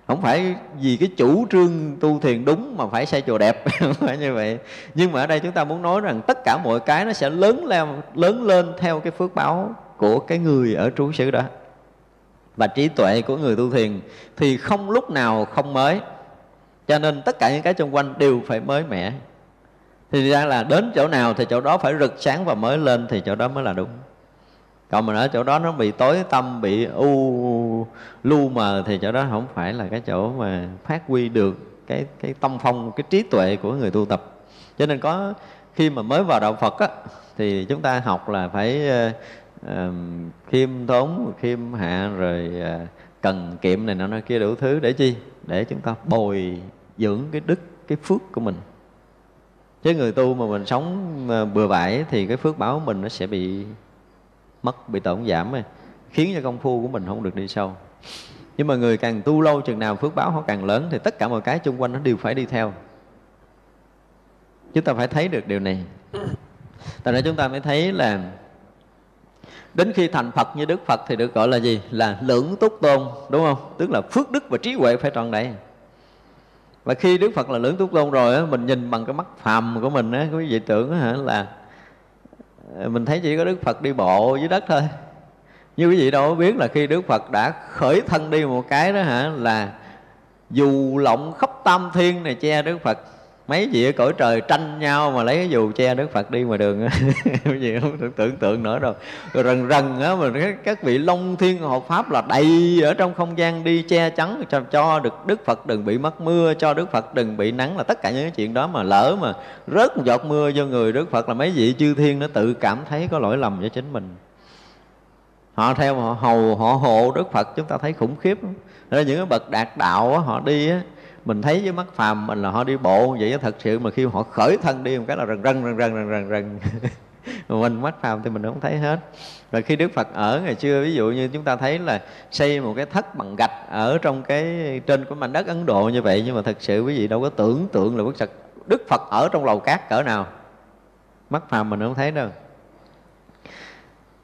không phải vì cái chủ trương tu thiền đúng mà phải xây chùa đẹp, [laughs] không phải như vậy. Nhưng mà ở đây chúng ta muốn nói rằng tất cả mọi cái nó sẽ lớn lên lớn lên theo cái phước báo của cái người ở trú xứ đó. Và trí tuệ của người tu thiền thì không lúc nào không mới. Cho nên tất cả những cái xung quanh đều phải mới mẻ. Thì ra là đến chỗ nào thì chỗ đó phải rực sáng và mới lên thì chỗ đó mới là đúng còn mà ở chỗ đó nó bị tối tâm bị u lu mờ thì chỗ đó không phải là cái chỗ mà phát huy được cái cái tâm phong cái trí tuệ của người tu tập. Cho nên có khi mà mới vào đạo Phật á thì chúng ta học là phải uh, uh, khiêm tốn khiêm hạ rồi uh, cần kiệm này nọ kia đủ thứ để chi? Để chúng ta bồi dưỡng cái đức cái phước của mình. Chứ người tu mà mình sống ờ, bừa bãi thì cái phước báo của mình nó sẽ bị mất bị tổn giảm ấy, khiến cho công phu của mình không được đi sâu. Nhưng mà người càng tu lâu chừng nào phước báo họ càng lớn thì tất cả mọi cái chung quanh nó đều phải đi theo. Chúng ta phải thấy được điều này. Tại ra chúng ta mới thấy là đến khi thành Phật như Đức Phật thì được gọi là gì? Là lưỡng túc tôn đúng không? Tức là phước đức và trí huệ phải tròn đầy. Và khi Đức Phật là lưỡng túc tôn rồi á, mình nhìn bằng cái mắt phàm của mình á, quý vị tưởng á, là mình thấy chỉ có Đức Phật đi bộ dưới đất thôi. Như quý vị đâu có biết là khi Đức Phật đã khởi thân đi một cái đó hả, là dù lộng khắp tam thiên này, che Đức Phật mấy vị ở cõi trời tranh nhau mà lấy cái dù che Đức Phật đi ngoài đường [laughs] cái gì không tưởng tượng nữa đâu. Rồi rần rần á mà các vị long thiên hộ pháp là đầy ở trong không gian đi che chắn cho, cho được Đức Phật đừng bị mất mưa cho Đức Phật đừng bị nắng là tất cả những cái chuyện đó mà lỡ mà rớt một giọt mưa vô người Đức Phật là mấy vị chư thiên nó tự cảm thấy có lỗi lầm cho chính mình. Họ theo họ hầu họ hộ Đức Phật chúng ta thấy khủng khiếp đó. Nên những cái bậc đạt đạo đó, họ đi á, mình thấy với mắt phàm mình là họ đi bộ vậy thật sự mà khi họ khởi thân đi một cái là rần rần rần rần rần rần rần. [laughs] Mình mắt phàm thì mình không thấy hết. Rồi khi Đức Phật ở ngày xưa, ví dụ như chúng ta thấy là xây một cái thất bằng gạch ở trong cái, trên của mảnh đất Ấn Độ như vậy, nhưng mà thật sự quý vị đâu có tưởng tượng là Đức Phật Đức Phật ở trong lầu cát cỡ nào. Mắt phàm mình không thấy đâu.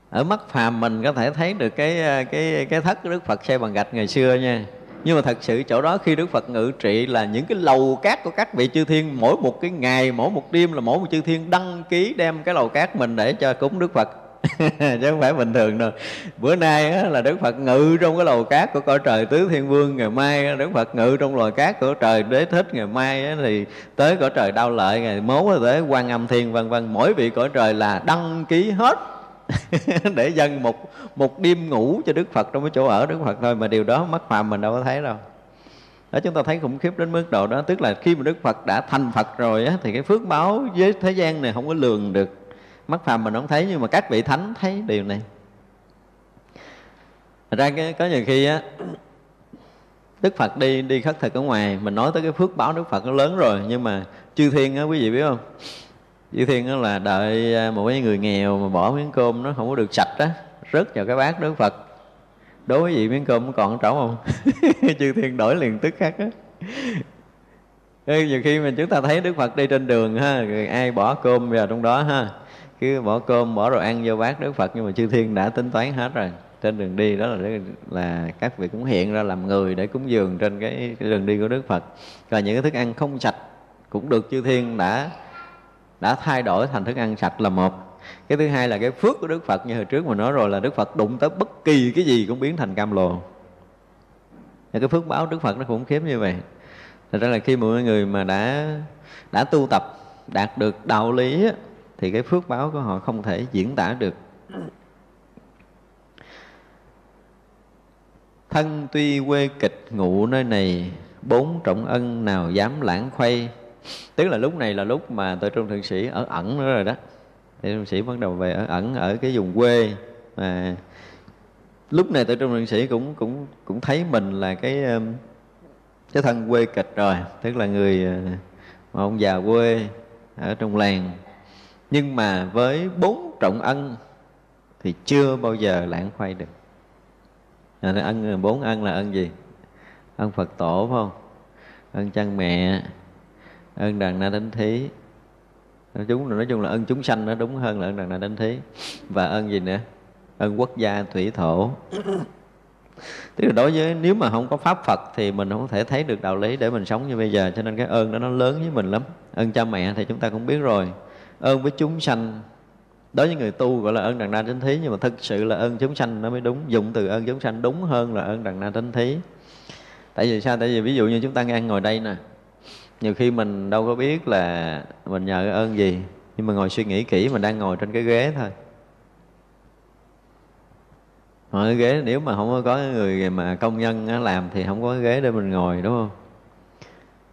Ở mắt phàm mình có thể thấy được cái cái cái thất của Đức Phật xây bằng gạch ngày xưa nha nhưng mà thật sự chỗ đó khi Đức Phật ngự trị là những cái lầu cát của các vị chư thiên mỗi một cái ngày mỗi một đêm là mỗi một chư thiên đăng ký đem cái lầu cát mình để cho cúng Đức Phật. [laughs] Chứ không phải bình thường đâu. Bữa nay á, là Đức Phật ngự trong cái lầu cát của cõi trời tứ thiên vương ngày mai Đức Phật ngự trong lầu cát của trời đế thích ngày mai á, thì tới cõi trời đau lợi ngày mốt tới quan âm thiên vân vân. Mỗi vị cõi trời là đăng ký hết. [laughs] để dâng một một đêm ngủ cho Đức Phật trong cái chỗ ở Đức Phật thôi mà điều đó mắt phàm mình đâu có thấy đâu. Đó chúng ta thấy khủng khiếp đến mức độ đó. Tức là khi mà Đức Phật đã thành Phật rồi á, thì cái phước báo với thế gian này không có lường được. Mắt phàm mình không thấy nhưng mà các vị thánh thấy điều này. Thật ra cái, có nhiều khi á Đức Phật đi đi khất thực ở ngoài mình nói tới cái phước báo Đức Phật nó lớn rồi nhưng mà chư thiên á quý vị biết không? Chư thiên đó là đợi à, một cái người nghèo mà bỏ miếng cơm nó không có được sạch á rớt vào cái bát Đức Phật. Đối với vị miếng cơm còn trống không? [laughs] Chư thiên đổi liền tức khắc á. Nhiều khi mà chúng ta thấy Đức Phật đi trên đường ha rồi ai bỏ cơm vào trong đó ha cứ bỏ cơm bỏ đồ ăn vô bát Đức Phật nhưng mà chư thiên đã tính toán hết rồi. Trên đường đi đó là là các vị cũng hiện ra làm người để cúng dường trên cái, cái đường đi của Đức Phật. Và những cái thức ăn không sạch cũng được chư thiên đã đã thay đổi thành thức ăn sạch là một. Cái thứ hai là cái phước của đức phật, như hồi trước mà nói rồi là đức phật đụng tới bất kỳ cái gì cũng biến thành cam lồ và cái phước báo đức phật nó khủng khiếp như vậy. Thật ra là khi mọi người mà đã đã tu tập, đạt được đạo lý thì cái phước báo của họ không thể diễn tả được. Thân tuy quê kịch ngụ nơi này, bốn trọng ân nào dám lãng khuây tức là lúc này là lúc mà tội trung thượng sĩ ở ẩn nữa rồi đó. Thì thượng sĩ bắt đầu về ở ẩn, ở cái vùng quê. Mà lúc này tội trung thượng sĩ cũng cũng cũng thấy mình là cái um, cái thân quê kịch rồi. Tức là người ờ, mà ông già quê ở trong làng. Nhưng mà với bốn trọng ân thì chưa bao giờ lãng khoay được. Ân, bốn ân là ân gì? Ân phật tổ, phải không? Ân cha mẹ ơn đàn na đánh thí. Nói chúng nói chung là ơn chúng sanh nó đúng hơn là ơn đàn na đánh thí. Và ơn gì nữa? Ơn quốc gia thủy thổ. Tức là đối với, nếu mà không có pháp phật thì mình không thể thấy được đạo lý để mình sống như bây giờ. Cho nên cái ơn đó nó lớn với mình lắm. Ơn cha mẹ thì chúng ta cũng biết rồi. Ơn với chúng sanh. Đối với người tu gọi là ơn đằng na chánh thí, nhưng mà thực sự là ơn chúng sanh nó mới đúng. Dụng từ ơn chúng sanh đúng hơn là ơn đằng na chánh thí. Tại vì sao? Tại vì ví dụ như chúng ta ngang ngồi đây nè nhiều khi mình đâu có biết là mình nhờ ơn gì, nhưng mà ngồi suy nghĩ kỹ mình đang ngồi trên cái ghế thôi. Ngồi cái ghế nếu mà không có người mà công nhân làm thì không có cái ghế để mình ngồi, đúng không?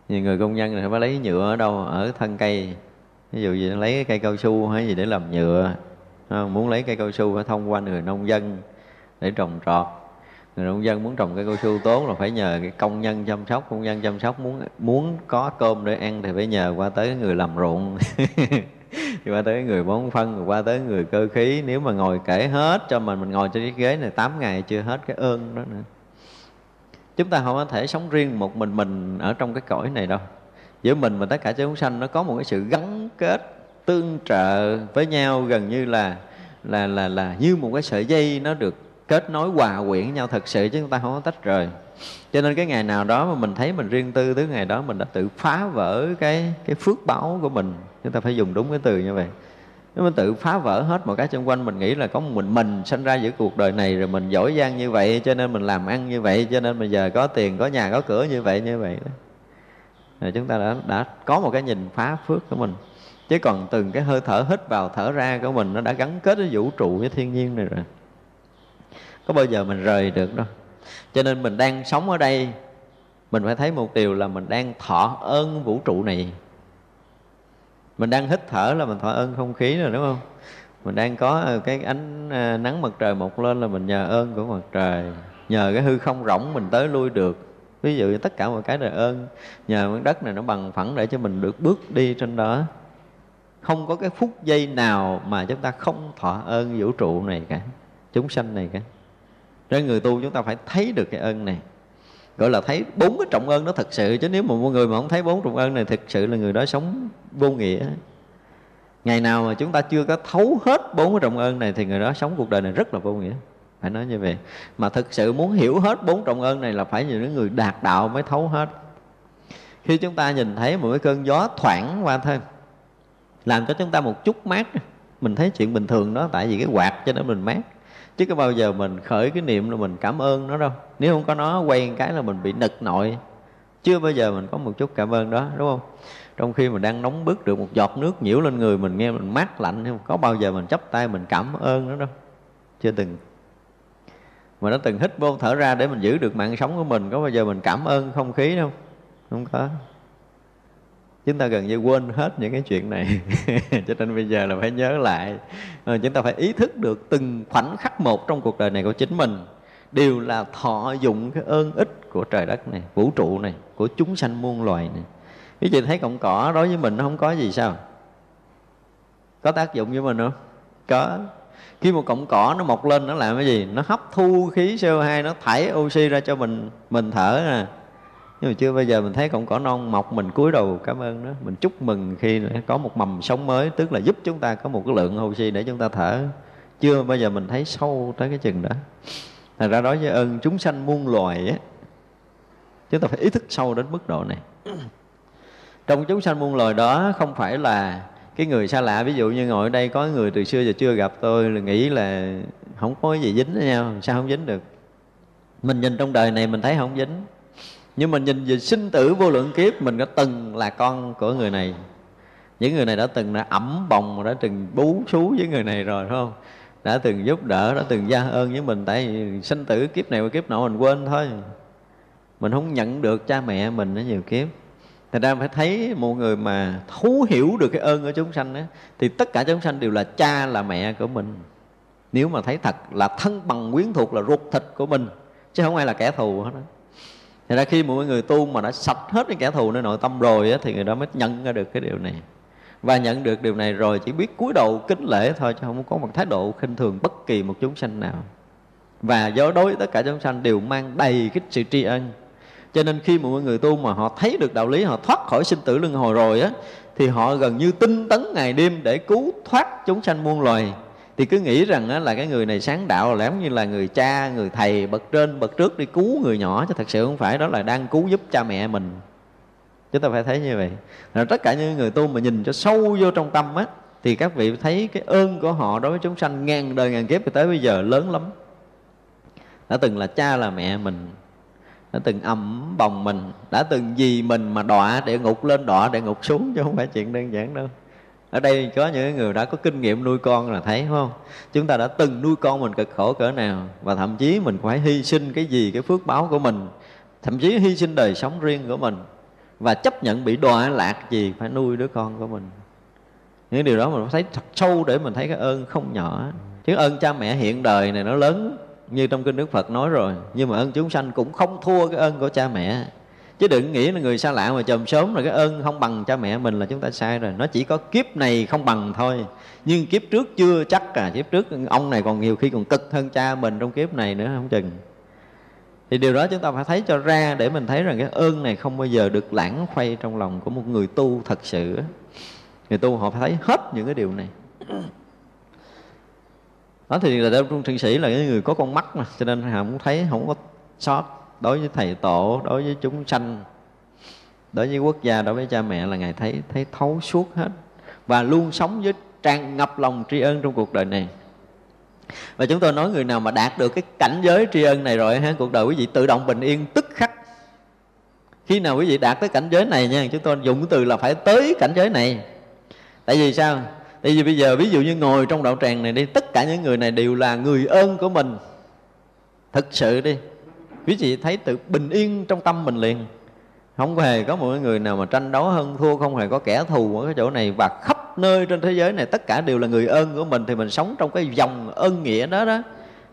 Nhiều người công nhân thì phải lấy nhựa ở đâu? Ở thân cây. Ví dụ gì lấy cái cây cao su hay gì để làm nhựa không? muốn lấy cây cao su phải thông qua người nông dân để trồng trọt người nông dân muốn trồng cây cao su tốt là phải nhờ cái công nhân chăm sóc, công nhân chăm sóc muốn muốn có cơm để ăn thì phải nhờ qua tới người làm ruộng. [laughs] Qua tới người bón phân, rồi qua tới người cơ khí. Nếu mà ngồi kể hết cho mình mình ngồi trên chiếc ghế này 8 ngày chưa hết cái ơn đó nữa. Chúng ta không có thể sống riêng một mình mình ở trong cái cõi này đâu. Giữa mình và tất cả chúng sanh nó có một cái sự gắn kết, tương trợ với nhau gần như là là là là như một cái sợi dây nó được kết nối hòa quyện với nhau thật sự chứ chúng ta không có tách rời. Cho nên cái ngày nào đó mà mình thấy mình riêng tư, tới ngày đó mình đã tự phá vỡ cái cái phước báo của mình. Chúng ta phải dùng đúng cái từ như vậy. Nếu mình tự phá vỡ hết mọi cái xung quanh, mình nghĩ là có một mình mình sinh ra giữa cuộc đời này rồi mình giỏi giang như vậy, cho nên mình làm ăn như vậy, cho nên bây giờ có tiền, có nhà, có cửa như vậy như vậy đó. Rồi chúng ta đã đã có một cái nhìn phá phước của mình. Chứ còn từng cái hơi thở hít vào thở ra của mình nó đã gắn kết với vũ trụ, với thiên nhiên này rồi có bao giờ mình rời được đâu. Cho nên mình đang sống ở đây, mình phải thấy một điều là mình đang thọ ơn vũ trụ này. Mình đang hít thở là mình thọ ơn không khí rồi, đúng không? Mình đang có ờ, cái ánh ờ, nắng mặt trời mọc lên là mình nhờ ơn của mặt trời. Nhờ cái hư không rỗng mình tới lui được. Ví dụ như tất cả mọi cái là ơn. Nhờ miếng đất này nó bằng phẳng để cho mình được bước đi trên đó. Không có cái phút giây nào mà chúng ta không thọ ơn vũ trụ này cả, chúng sanh này cả nên người tu chúng ta phải thấy được cái ơn này. Gọi là thấy bốn cái trọng ơn nó thật sự, chứ nếu mà một người mà không thấy bốn trọng ơn này, thực sự là người đó sống vô nghĩa. Ngày nào mà chúng ta chưa có thấu hết bốn cái trọng ơn này, thì người đó sống cuộc đời này rất là vô nghĩa. Phải nói như vậy. Mà thực sự muốn hiểu hết bốn trọng ơn này là phải những người đạt đạo mới thấu hết. Khi chúng ta nhìn thấy một cái cơn gió thoảng qua thôi, làm cho chúng ta một chút mát. Mình thấy chuyện bình thường đó, tại vì cái quạt cho nên mình mát chứ có bao giờ mình khởi cái niệm là mình cảm ơn nó đâu. Nếu không có nó, quay cái là mình bị nực nội. Chưa bao giờ mình có một chút cảm ơn đó, đúng không? Trong khi mình đang nóng bức được một giọt nước nhiễu lên người mình, nghe mình mát lạnh không có bao giờ mình chấp tay mình cảm ơn nó đâu? Chưa từng. Mà nó từng hít vô thở ra để mình giữ được mạng sống của mình, có bao giờ mình cảm ơn không khí đâu? Không có chúng ta gần như quên hết những cái chuyện này. [laughs] Cho nên bây giờ là phải nhớ lại. À, chúng ta phải ý thức được từng khoảnh khắc một trong cuộc đời này của chính mình đều là thọ dụng cái ơn ích của trời đất này vũ trụ này của chúng sanh muôn loài này. Quý vị thấy cọng cỏ đối với mình nó không có gì sao? Có tác dụng với mình không? Có. Khi một cọng cỏ nó mọc lên nó làm cái gì? Nó hấp thu khí CO2 nó thải oxy ra cho mình mình thở nè nhưng mà chưa bao giờ mình thấy cọng cỏ non mọc mình cúi đầu, cảm ơn nó mình chúc mừng khi có một mầm sống mới, tức là giúp chúng ta có một cái lượng oxy để chúng ta thở. Chưa bao giờ mình thấy sâu tới cái chừng đó. Thành ra đối với ơn chúng sanh muôn loài á, chúng ta phải ý thức sâu đến mức độ này. [clears throat] Trong chúng sanh muôn loài đó, không phải là cái người xa lạ. Ví dụ như ngồi ở đây có người từ xưa giờ chưa gặp tôi, là nghĩ là không có gì dính với nhau, sao không dính được? Mình nhìn trong đời này mình thấy không dính nhưng mình nhìn về sinh tử vô lượng kiếp mình đã từng là con của người này. Những người này đã từng đã ẩm bồng đã từng bú xú với người này rồi phải không? Đã từng giúp đỡ đã từng gia ơn với mình. Tại vì sinh tử kiếp này và kiếp nọ mình quên thôi. Mình không nhận được cha mẹ mình ở nhiều kiếp. Thành ra phải thấy một người mà thấu hiểu được cái ơn của chúng sanh đó, Thì tất cả chúng sanh đều là cha là mẹ của mình. Nếu mà thấy thật là thân bằng quyến thuộc là ruột thịt của mình Chứ không ai là kẻ thù hết đó thì ra khi mỗi người tu mà đã sạch hết cái kẻ thù nơi nội tâm rồi á, Thì người đó mới nhận ra được cái điều này. Và nhận được điều này rồi chỉ biết cúi đầu kính lễ thôi Chứ không có một thái độ khinh thường bất kỳ một chúng sanh nào. Và do đối tất cả chúng sanh đều mang đầy cái sự tri ân. Cho nên khi mỗi người tu mà họ thấy được đạo lý họ thoát khỏi sinh tử luân hồi rồi á thì họ gần như tinh tấn ngày đêm để cứu thoát chúng sanh muôn loài thì cứ nghĩ rằng á, là cái người này sáng đạo là giống như là người cha người thầy bậc trên bậc trước đi cứu người nhỏ. Chứ thật sự không phải đó là đang cứu giúp cha mẹ mình. Chúng ta phải thấy như vậy. Là tất cả những người tu mà nhìn cho sâu vô trong tâm á thì các vị thấy cái ơn của họ đối với chúng sanh ngàn đời ngàn kiếp tới bây giờ lớn lắm. Đã từng là cha là mẹ mình đã từng ẩm bồng mình đã từng gì mình mà đọa địa ngục lên đọa địa ngục xuống chứ không phải chuyện đơn giản đâu ở đây có những người đã có kinh nghiệm nuôi con là thấy không? Chúng ta đã từng nuôi con mình cực khổ cỡ nào và thậm chí mình phải hy sinh cái gì, cái phước báo của mình, thậm chí hy sinh đời sống riêng của mình và chấp nhận bị đọa lạc gì phải nuôi đứa con của mình. Những điều đó mình thấy thật sâu để mình thấy cái ơn không nhỏ. Chứ ơn cha mẹ hiện đời này nó lớn như trong kinh Đức Phật nói rồi, nhưng mà ơn chúng sanh cũng không thua cái ơn của cha mẹ chứ đừng nghĩ là người xa lạ mà chồng sớm là cái ơn không bằng cha mẹ mình là chúng ta sai rồi. Nó chỉ có kiếp này không bằng thôi. Nhưng kiếp trước chưa chắc à. Kiếp trước ông này còn nhiều khi còn cực hơn cha mình trong kiếp này nữa, không chừng. Thì điều đó chúng ta phải thấy cho ra để mình thấy rằng cái ơn này không bao giờ được lãng khuây trong lòng của một người tu thật sự người tu họ phải thấy hết những cái điều này. Đó, thì là trong thượng sĩ là cái người có con mắt mà, cho nên họ cũng thấy không có sót đối với thầy tổ, đối với chúng sanh, đối với quốc gia, đối với cha mẹ là ngài thấy thấy thấu suốt hết. Và luôn sống với tràn ngập lòng tri ân trong cuộc đời này. Và chúng tôi nói người nào mà đạt được cái cảnh giới tri ân này rồi ha cuộc đời quý vị tự động bình yên tức khắc. Khi nào quý vị đạt tới cảnh giới này nha, chúng tôi dùng cái từ là phải tới cảnh giới này. Tại vì sao? Tại vì bây giờ ví dụ như ngồi trong đạo tràng này đi, tất cả những người này đều là người ơn của mình. Thực sự đi quý vị thấy tự bình yên trong tâm mình liền. Không hề có một người nào mà tranh đấu hơn thua, không hề có kẻ thù ở cái chỗ này. Và khắp nơi trên thế giới này, tất cả đều là người ơn của mình. Thì mình sống trong cái dòng ơn nghĩa đó đó.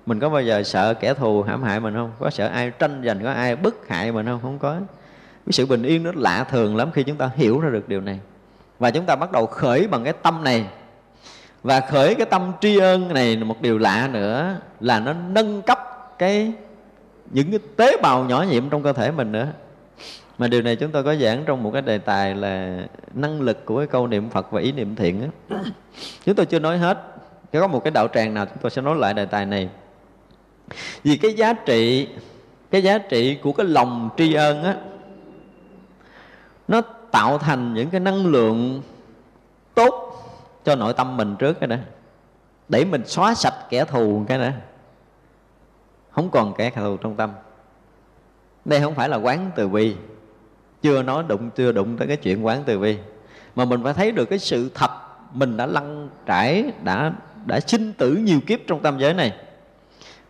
Mình có bao giờ sợ kẻ thù hãm hại mình không? Có sợ ai tranh giành, có ai bức hại mình không? Không có. Cái sự bình yên nó lạ thường lắm khi chúng ta hiểu ra được điều này. Và chúng ta bắt đầu khởi bằng cái tâm này. Và khởi cái tâm tri ân này một điều lạ nữa, là nó nâng cấp cái những cái tế bào nhỏ nhiệm trong cơ thể mình nữa. Mà điều này chúng tôi có giảng trong một cái đề tài là năng lực của cái câu niệm Phật và ý niệm thiện đó. chúng tôi chưa nói hết. Có một cái đạo tràng nào chúng tôi sẽ nói lại đề tài này. Vì cái giá trị, cái giá trị của cái lòng tri ân á, nó tạo thành những cái năng lượng tốt cho nội tâm mình trước cái đó để mình xóa sạch kẻ thù cái đó không còn kẻ thù trong tâm. Đây không phải là quán từ bi. Chưa nói đụng, chưa đụng tới cái chuyện quán từ bi. Mà mình phải thấy được cái sự thật mình đã lăn trải, đã đã sinh tử nhiều kiếp trong tam giới này.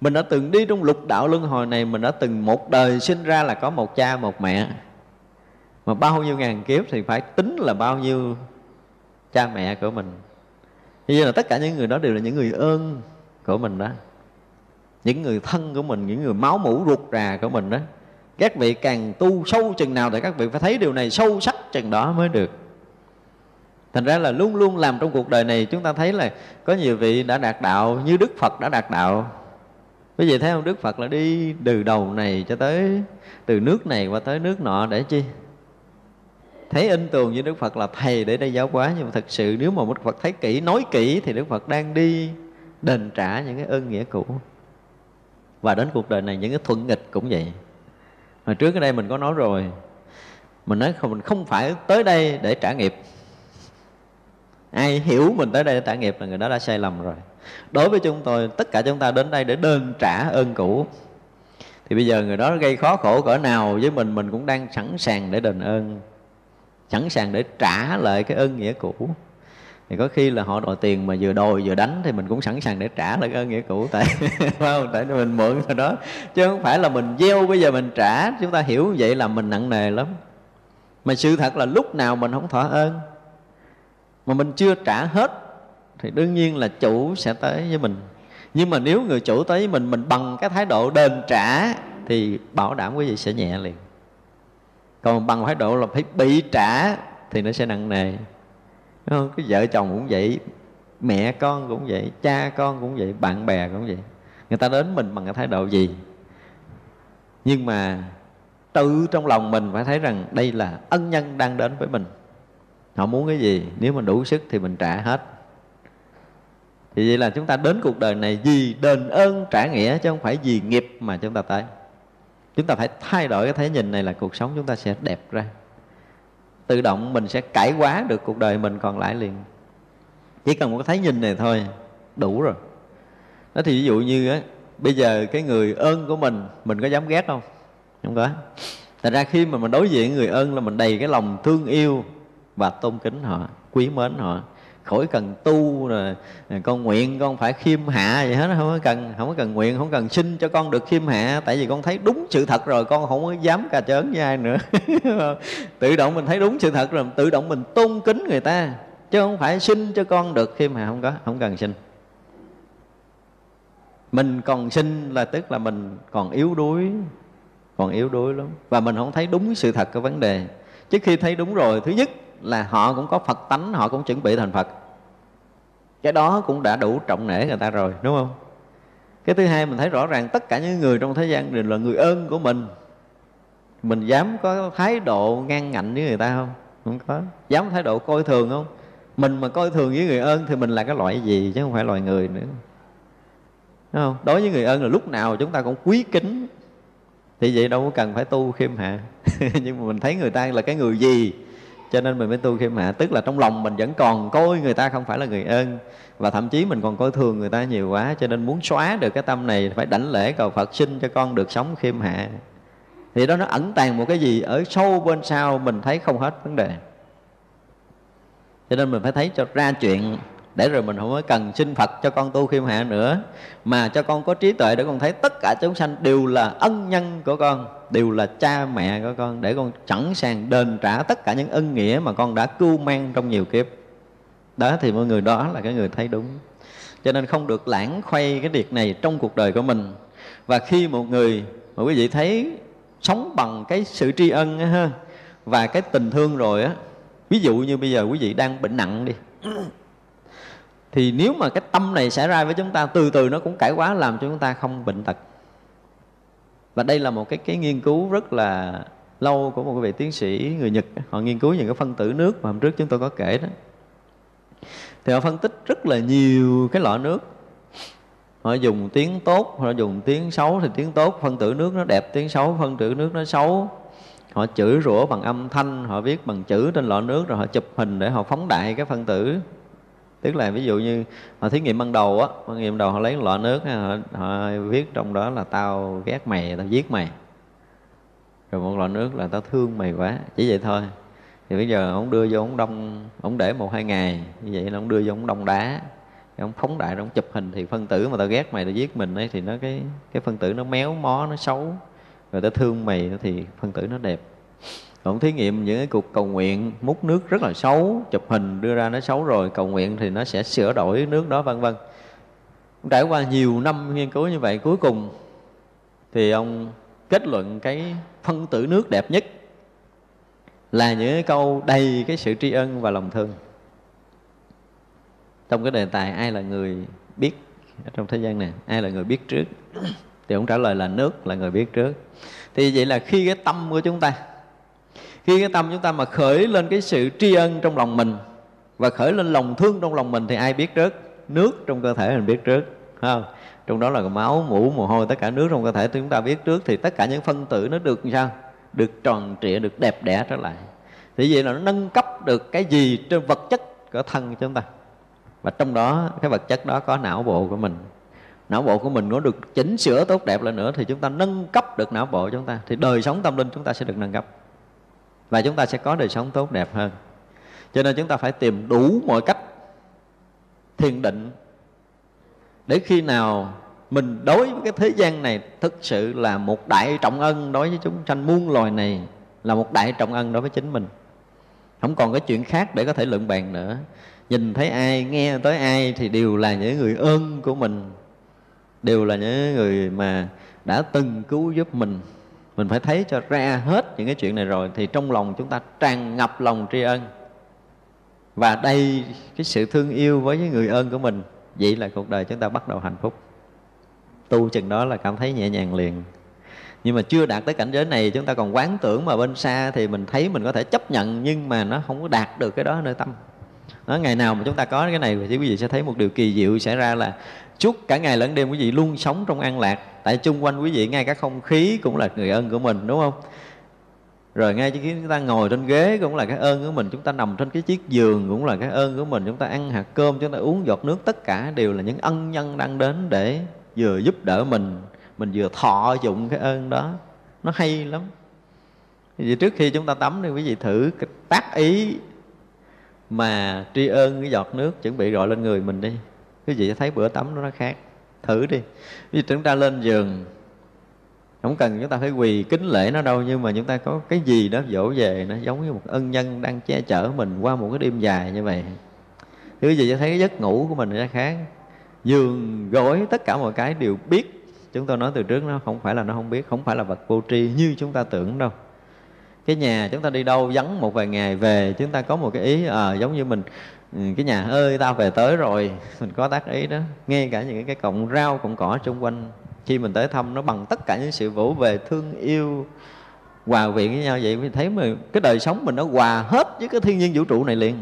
Mình đã từng đi trong lục đạo luân hồi này, mình đã từng một đời sinh ra là có một cha, một mẹ. Mà bao nhiêu ngàn kiếp thì phải tính là bao nhiêu cha mẹ của mình. Như là tất cả những người đó đều là những người ơn của mình đó những người thân của mình, những người máu mủ ruột rà của mình đó các vị càng tu sâu chừng nào thì các vị phải thấy điều này sâu sắc chừng đó mới được. Thành ra là luôn luôn làm trong cuộc đời này, chúng ta thấy là có nhiều vị đã đạt đạo như đức phật đã đạt đạo. Quý vị thấy không? Đức phật là đi từ đầu này cho tới, từ nước này qua tới nước nọ để chi? Thấy in tường với đức phật là thầy để đây giáo hóa, nhưng mà thật sự nếu mà đức phật thấy kỹ, nói kỹ thì đức phật đang đi đền trả những cái ơn nghĩa cũ và đến cuộc đời này những cái thuận nghịch cũng vậy. Hồi trước ở đây mình có nói rồi, mình nói không, mình không phải tới đây để trả nghiệp. Ai hiểu mình tới đây để trả nghiệp là người đó đã sai lầm rồi. Đối với chúng tôi, tất cả chúng ta đến đây để đền trả ơn cũ. Thì bây giờ người đó gây khó khổ cỡ nào với mình mình cũng đang sẵn sàng để đền ơn, sẵn sàng để trả lại cái ơn nghĩa cũ thì có khi là họ đòi tiền mà vừa đòi vừa đánh thì mình cũng sẵn sàng để trả lại cái ơn nghĩa cũ tại [laughs] không? Tại mình mượn rồi đó. Chứ không phải là mình gieo bây giờ mình trả. Chúng ta hiểu vậy là mình nặng nề lắm. Mà sự thật là lúc nào mình không thỏa ơn, mà mình chưa trả hết, thì đương nhiên là chủ sẽ tới với mình. Nhưng mà nếu người chủ tới với mình mình bằng cái thái độ đền trả thì bảo đảm quý vị sẽ nhẹ liền. Còn bằng thái độ là phải bị trả thì nó sẽ nặng nề không? cái vợ chồng cũng vậy, mẹ con cũng vậy, cha con cũng vậy, bạn bè cũng vậy. Người ta đến mình bằng cái thái độ gì? Nhưng mà tự trong lòng mình phải thấy rằng đây là ân nhân đang đến với mình. Họ muốn cái gì? Nếu mình đủ sức thì mình trả hết. Thì vậy là chúng ta đến cuộc đời này vì đền ơn trả nghĩa chứ không phải vì nghiệp mà chúng ta tới. Chúng ta phải thay đổi cái thế nhìn này là cuộc sống chúng ta sẽ đẹp ra tự động mình sẽ cải hóa được cuộc đời mình còn lại liền. Chỉ cần một cái thấy nhìn này thôi đủ rồi. Đó thì ví dụ như á bây giờ cái người ơn của mình mình có dám ghét không? Không có. Thật ra khi mà mình đối diện người ơn là mình đầy cái lòng thương yêu và tôn kính họ, quý mến họ. Khỏi cần tu rồi con nguyện con phải khiêm hạ gì hết không có cần, không có cần nguyện, không cần xin cho con được khiêm hạ. Tại vì con thấy đúng sự thật rồi, con không có dám cà chớn với ai nữa. [laughs] Tự động mình thấy đúng sự thật rồi, tự động mình tôn kính người ta, chứ không phải xin cho con được khiêm hạ. Không có, không cần xin. Mình còn xin là tức là mình còn yếu đuối, còn yếu đuối lắm. Và mình không thấy đúng sự thật của vấn đề. Trước khi thấy đúng rồi, thứ nhất là họ cũng có phật tánh, họ cũng chuẩn bị thành phật. Cái đó cũng đã đủ trọng nể người ta rồi, đúng không? Cái thứ hai mình thấy rõ ràng tất cả những người trong thế gian đều là người ơn của mình. Mình dám có thái độ ngang ngạnh với người ta không? Không có. Dám thái độ coi thường không? Mình mà coi thường với người ơn thì mình là cái loại gì chứ không phải loài người nữa. Đúng không? Đối với người ơn là lúc nào chúng ta cũng quý kính. Thì vậy đâu có cần phải tu khiêm hạ. [laughs] Nhưng mà mình thấy người ta là cái người gì? Cho nên mình mới tu khiêm hạ tức là trong lòng mình vẫn còn coi người ta không phải là người ơn. Và thậm chí mình còn coi thường người ta nhiều quá. Cho nên muốn xóa được cái tâm này, phải đảnh lễ cầu Phật xin cho con được sống khiêm hạ. Thì đó nó ẩn tàng một cái gì ở sâu bên sau mình thấy không hết vấn đề. Cho nên mình phải thấy cho ra chuyện để rồi mình không có cần xin Phật cho con tu khiêm hạ nữa. Mà cho con có trí tuệ để con thấy tất cả chúng sanh đều là ân nhân của con, đều là cha mẹ của con, để con sẵn sàng đền trả tất cả những ân nghĩa mà con đã cưu mang trong nhiều kiếp. Đó thì mọi người đó là cái người thấy đúng. Cho nên không được lãng khuây cái việc này trong cuộc đời của mình. Và khi một người mà quý vị thấy sống bằng cái sự tri ân ha, và cái tình thương rồi á, ví dụ như bây giờ quý vị đang bệnh nặng đi thì nếu mà cái tâm này xảy ra với chúng ta, từ từ nó cũng cải quá làm cho chúng ta không bệnh tật. Và đây là một cái cái nghiên cứu rất là lâu của một vị tiến sĩ người Nhật. Họ nghiên cứu những cái phân tử nước mà hôm trước chúng tôi có kể đó. Thì họ phân tích rất là nhiều cái lọ nước. Họ dùng tiếng tốt, họ dùng tiếng xấu thì tiếng tốt. Phân tử nước nó đẹp, tiếng xấu, phân tử nước nó xấu. Họ chửi rủa bằng âm thanh, họ viết bằng chữ trên lọ nước rồi họ chụp hình để họ phóng đại cái phân tử tức là ví dụ như họ thí nghiệm ban đầu á thí nghiệm đầu họ lấy lọ nước họ, họ viết trong đó là tao ghét mày tao giết mày. Rồi một lọ nước là tao thương mày quá chỉ vậy thôi. Thì bây giờ ông đưa vô ông đông ông để một hai ngày như vậy là ông đưa vô ông đông đá. Ông phóng đại ông chụp hình thì phân tử mà tao ghét mày tao giết mình ấy thì nó cái cái phân tử nó méo mó nó xấu. Rồi tao thương mày thì phân tử nó đẹp cũng thí nghiệm những cái cuộc cầu nguyện múc nước rất là xấu, chụp hình đưa ra nó xấu rồi, cầu nguyện thì nó sẽ sửa đổi nước đó, vân vân. Trải qua nhiều năm nghiên cứu như vậy, cuối cùng thì ông kết luận cái phân tử nước đẹp nhất là những cái câu đầy cái sự tri ân và lòng thương. Trong cái đề tài ai là người biết, trong thế gian này, ai là người biết trước? Thì ông trả lời là nước là người biết trước. Thì vậy là khi cái tâm của chúng ta khi cái tâm chúng ta mà khởi lên cái sự tri ân trong lòng mình và khởi lên lòng thương trong lòng mình thì ai biết trước? Nước trong cơ thể mình biết trước không? Trong đó là máu mũ mồ hôi, tất cả nước trong cơ thể chúng ta biết trước thì tất cả những phân tử nó được sao? Được tròn trịa, được đẹp đẽ trở lại. Thì vậy là nó nâng cấp được cái gì trên vật chất của thân của chúng ta. Và trong đó, cái vật chất đó có não bộ của mình. Não bộ của mình nó được chỉnh sửa tốt đẹp lên nữa thì chúng ta nâng cấp được não bộ chúng ta. Thì đời sống tâm linh chúng ta sẽ được nâng cấp và chúng ta sẽ có đời sống tốt đẹp hơn. Cho nên chúng ta phải tìm đủ mọi cách thiền định để khi nào mình đối với cái thế gian này thực sự là một đại trọng ân đối với chúng sanh. Muôn loài này là một đại trọng ân đối với chính mình. Không còn cái chuyện khác để có thể luận bàn nữa. Nhìn thấy ai, nghe tới ai thì đều là những người ơn của mình. Đều là những người mà đã từng cứu giúp mình mình phải thấy cho ra hết những cái chuyện này rồi thì trong lòng chúng ta tràn ngập lòng tri ân. Và đây cái sự thương yêu với người ơn của mình vậy là cuộc đời chúng ta bắt đầu hạnh phúc. Tu chừng đó là cảm thấy nhẹ nhàng liền. Nhưng mà chưa đạt tới cảnh giới này chúng ta còn quán tưởng mà bên xa thì mình thấy mình có thể chấp nhận nhưng mà nó không có đạt được cái đó nơi tâm. Đó, ngày nào mà chúng ta có cái này thì quý vị sẽ thấy một điều kỳ diệu xảy ra là chúc cả ngày lẫn đêm quý vị luôn sống trong an lạc. Tại chung quanh quý vị, ngay cả không khí cũng là người ơn của mình, đúng không? Rồi ngay khi chúng ta ngồi trên ghế cũng là cái ơn của mình, chúng ta nằm trên cái chiếc giường cũng là cái ơn của mình, chúng ta ăn hạt cơm, chúng ta uống giọt nước, tất cả đều là những ân nhân đang đến để vừa giúp đỡ mình mình vừa thọ dụng cái ơn đó. Nó hay lắm. Vì trước khi chúng ta tắm thì quý vị thử tác ý mà tri ân cái giọt nước chuẩn bị gọi lên người mình đi quý vị sẽ thấy bữa tắm nó khác. Thử đi. Vì chúng ta lên giường không cần chúng ta phải quỳ kính lễ nó đâu nhưng mà chúng ta có cái gì đó dỗ về nó giống như một ân nhân đang che chở mình qua một cái đêm dài như vậy. Thứ gì vị sẽ thấy cái giấc ngủ của mình nó khác. Giường gối tất cả mọi cái đều biết. Chúng tôi nói từ trước nó không phải là nó không biết không phải là vật vô tri như chúng ta tưởng đâu. Cái nhà chúng ta đi đâu vắng một vài ngày về chúng ta có một cái ý à, giống như mình Ừ, cái nhà ơi, tao về tới rồi. [laughs] Mình có tác ý đó. Nghe cả những cái cọng rau cọng cỏ xung quanh. Khi mình tới thăm, nó bằng tất cả những sự vỗ về thương yêu, hòa quyện với nhau vậy. Mình thấy mà cái đời sống mình nó hòa hết với cái thiên nhiên vũ trụ này liền.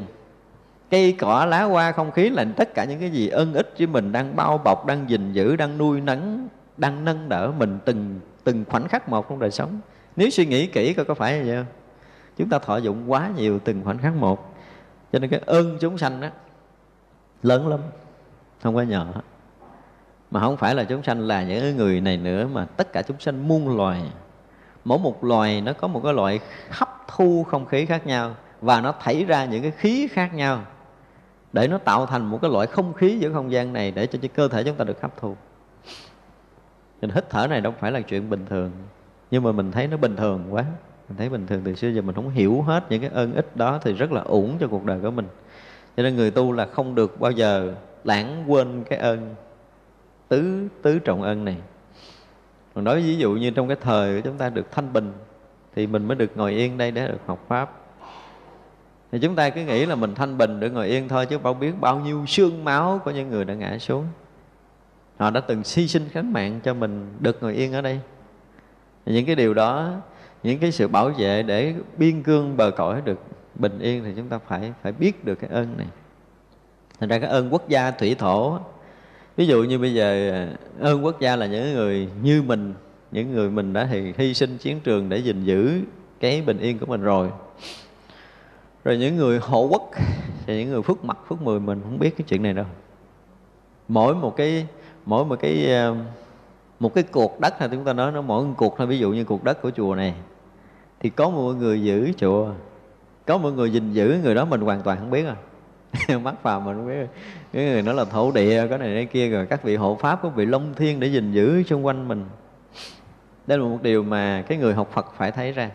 Cây, cỏ, lá, hoa, không khí là tất cả những cái gì ân ích với mình, đang bao bọc, đang gìn giữ, đang nuôi nấng đang nâng đỡ mình từng từng khoảnh khắc một trong đời sống. Nếu suy nghĩ kỹ coi có phải như vậy không? Chúng ta thọ dụng quá nhiều từng khoảnh khắc một cho nên cái ơn chúng sanh đó lớn lắm không có nhỏ. Mà không phải là chúng sanh là những người này nữa mà tất cả chúng sanh muôn loài. Mỗi một loài nó có một cái loại hấp thu không khí khác nhau và nó thảy ra những cái khí khác nhau để nó tạo thành một cái loại không khí giữa không gian này để cho, cơ thể chúng ta được hấp thu. Mình hít thở này đâu phải là chuyện bình thường nhưng mà mình thấy nó bình thường quá mình thấy bình thường từ xưa giờ mình không hiểu hết những cái ơn ích đó thì rất là uổng cho cuộc đời của mình. Cho nên người tu là không được bao giờ lãng quên cái ơn, tứ tứ trọng ân này. Còn nói ví dụ như trong cái thời của chúng ta được thanh bình, thì mình mới được ngồi yên đây để được học pháp. Thì chúng ta cứ nghĩ là mình thanh bình được ngồi yên thôi, chứ bao biết bao nhiêu xương máu của những người đã ngã xuống. Họ đã từng hy sinh khánh mạng cho mình được ngồi yên ở đây. Những cái điều đó những cái sự bảo vệ để biên cương bờ cõi được bình yên thì chúng ta phải phải biết được cái ơn này. Thành ra cái ơn quốc gia thủy thổ ví dụ như bây giờ ờ, ơn quốc gia là những người như mình, những người mình đã thì hy sinh chiến trường để gìn giữ cái bình yên của mình rồi. Rồi những người hộ quốc, thì những người phước mặt phước mười mình không biết cái chuyện này đâu. Mỗi một cái, mỗi một cái ờ, một cái cuộc đất là chúng ta nói nó mỗi một cuộc thôi, ví dụ như cuộc đất của chùa này thì có một người giữ chùa. Có một người gìn giữ người đó mình hoàn toàn không biết à. [laughs] Mắt phàm mình không biết. Cái người đó là thổ địa, cái này cái kia, rồi các vị hộ pháp có vị long thiên để gìn giữ xung quanh mình. Đây là một điều mà cái người học Phật phải thấy ra.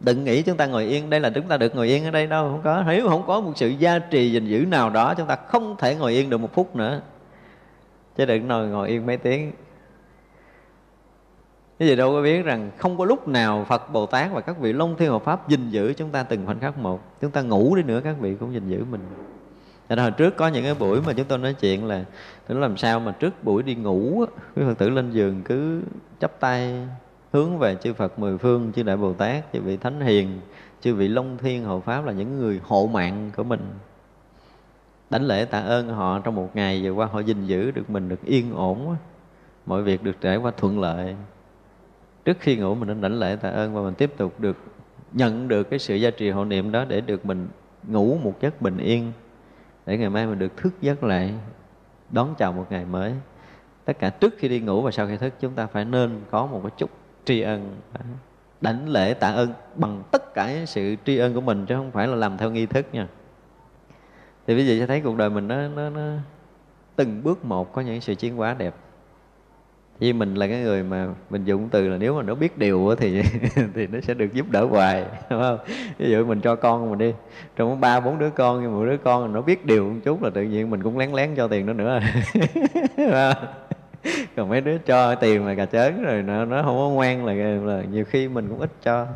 Đừng nghĩ chúng ta ngồi yên, đây là chúng ta được ngồi yên ở đây đâu, không có. Nếu không có một sự gia trì gìn giữ nào đó, chúng ta không thể ngồi yên được một phút nữa. Chứ đừng nói ngồi yên mấy tiếng cái gì đâu có biết rằng không có lúc nào Phật Bồ Tát và các vị Long Thiên Hộ Pháp gìn giữ chúng ta từng khoảnh khắc một chúng ta ngủ đi nữa các vị cũng gìn giữ mình Cho nên hồi trước có những cái buổi mà chúng tôi nói chuyện là nó làm sao mà trước buổi đi ngủ Quý Phật tử lên giường cứ chắp tay hướng về chư Phật mười phương, chư Đại Bồ Tát, chư vị Thánh Hiền, chư vị Long Thiên Hộ Pháp là những người hộ mạng của mình. Đánh lễ tạ ơn họ trong một ngày vừa qua họ gìn giữ được mình được yên ổn, mọi việc được trải qua thuận lợi. Trước khi ngủ mình nên đảnh lễ tạ ơn và mình tiếp tục được nhận được cái sự gia trì hộ niệm đó để được mình ngủ một giấc bình yên. Để ngày mai mình được thức giấc lại đón chào một ngày mới. Tất cả trước khi đi ngủ và sau khi thức chúng ta phải nên có một cái chút tri ân đảnh lễ tạ ơn bằng tất cả sự tri ân của mình chứ không phải là làm theo nghi thức nha. Thì bây giờ sẽ thấy cuộc đời mình nó, nó, nó từng bước một có những sự chiến hóa đẹp vì mình là cái người mà mình dùng từ là nếu mà nó biết điều thì [laughs] thì nó sẽ được giúp đỡ hoài đúng không? Ví dụ mình cho con mình đi trong ba bốn đứa con nhưng một đứa con nó biết điều một chút là tự nhiên mình cũng lén lén cho tiền nó nữa. [laughs] Còn mấy đứa cho tiền mà cà chớn rồi nó nó không có ngoan là, là nhiều khi mình cũng ít cho.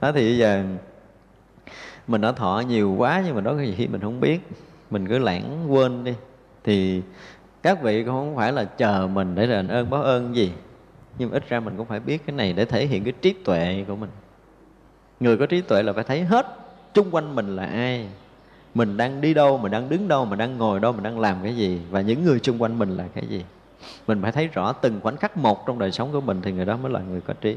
Đó thì bây giờ mình đã thọ nhiều quá nhưng mà đó cái gì? Mình không biết mình cứ lãng quên đi. Thì các vị cũng không phải là chờ mình để đền ơn báo ơn gì. Nhưng ít ra mình cũng phải biết cái này để thể hiện cái trí tuệ của mình. Người có trí tuệ là phải thấy hết chung quanh mình là ai. Mình đang đi đâu, mình đang đứng đâu, mình đang ngồi đâu, mình đang làm cái gì. Và những người chung quanh mình là cái gì. Mình phải thấy rõ từng khoảnh khắc một trong đời sống của mình thì người đó mới là người có trí.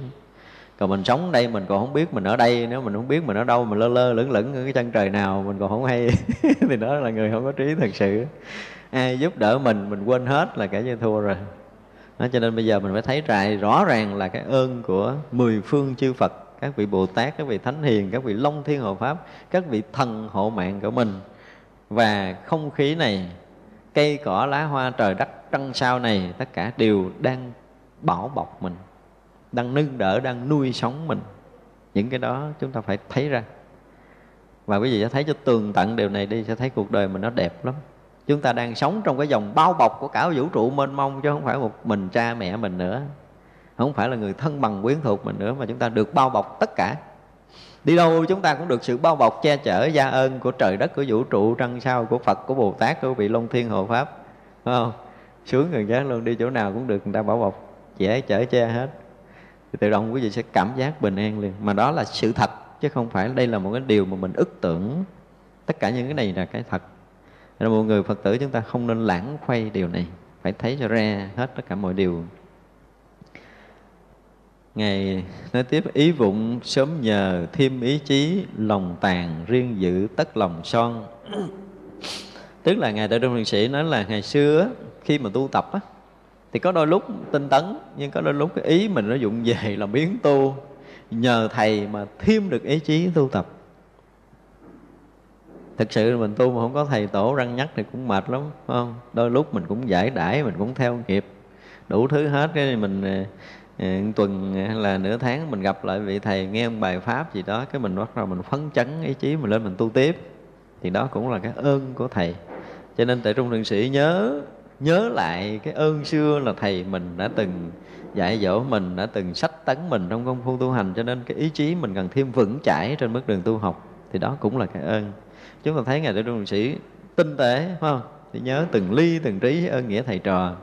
Còn mình sống đây, mình còn không biết mình ở đây. Nếu mình không biết mình ở đâu, mình lơ lơ lửng lửng ở cái chân trời nào, mình còn không hay. [laughs] Thì đó là người không có trí thật sự. [laughs] ai giúp đỡ mình mình quên hết là kẻ như thua rồi đó, cho nên bây giờ mình phải thấy rại rõ ràng là cái ơn của mười phương chư Phật các vị Bồ Tát, các vị Thánh Hiền, các vị Long Thiên Hộ Pháp, các vị thần hộ mạng của mình và không khí này, cây cỏ lá hoa trời đất trăng sao này tất cả đều đang bảo bọc mình, đang nâng đỡ, đang nuôi sống mình. Những cái đó chúng ta phải thấy ra. Và quý vị sẽ thấy cho tường tận điều này đi sẽ thấy cuộc đời mình nó đẹp lắm chúng ta đang sống trong cái dòng bao bọc của cả vũ trụ mênh mông, chứ không phải một mình cha mẹ mình nữa. Không phải là người thân bằng quyến thuộc mình nữa, mà chúng ta được bao bọc tất cả. Đi đâu chúng ta cũng được sự bao bọc che chở gia ơn của trời đất, của vũ trụ, trăng sao, của phật, của bồ tát, của vị long thiên hộ pháp. Phải không? Sướng người giác luôn, đi chỗ nào cũng được người ta bảo bọc, che chở che hết. Thì tự động quý vị sẽ cảm giác bình an liền. Mà đó là sự thật, chứ không phải đây là một cái điều mà mình ức tưởng. Tất cả những cái này là cái thật nên một người phật tử chúng ta không nên lãng khuây điều này. Phải thấy cho ra hết tất cả mọi điều. Ngài nói tiếp ý vụng sớm nhờ thêm ý chí lòng tàn riêng giữ tất lòng son. [clears throat] Tức là Ngài Đại Trung Thiền Sĩ nói là ngày xưa khi mà tu tập á, thì có đôi lúc tinh tấn nhưng có đôi lúc cái ý mình nó dụng về là biến tu. Nhờ thầy mà thêm được ý chí tu tập thực sự mình tu mà không có thầy tổ răng nhắc thì cũng mệt lắm, phải không? Đôi lúc mình cũng giải đãi, mình cũng theo nghiệp đủ thứ hết cái mình ờ, ờ, tuần hay là nửa tháng mình gặp lại vị thầy, nghe một bài pháp gì đó, cái mình bắt đầu mình phấn chấn ý chí mình lên mình tu tiếp. Thì đó cũng là cái ơn của thầy. Cho nên tại trung thượng sĩ nhớ nhớ lại cái ơn xưa là thầy mình đã từng dạy dỗ mình, đã từng sách tấn mình trong công phu tu hành, cho nên cái ý chí mình cần thêm vững chãi trên bước đường tu học. Thì đó cũng là cái ơn chúng ta thấy ngài đại trung sĩ tinh tế, phải không? Thì nhớ từng ly, từng trí ơn nghĩa thầy trò.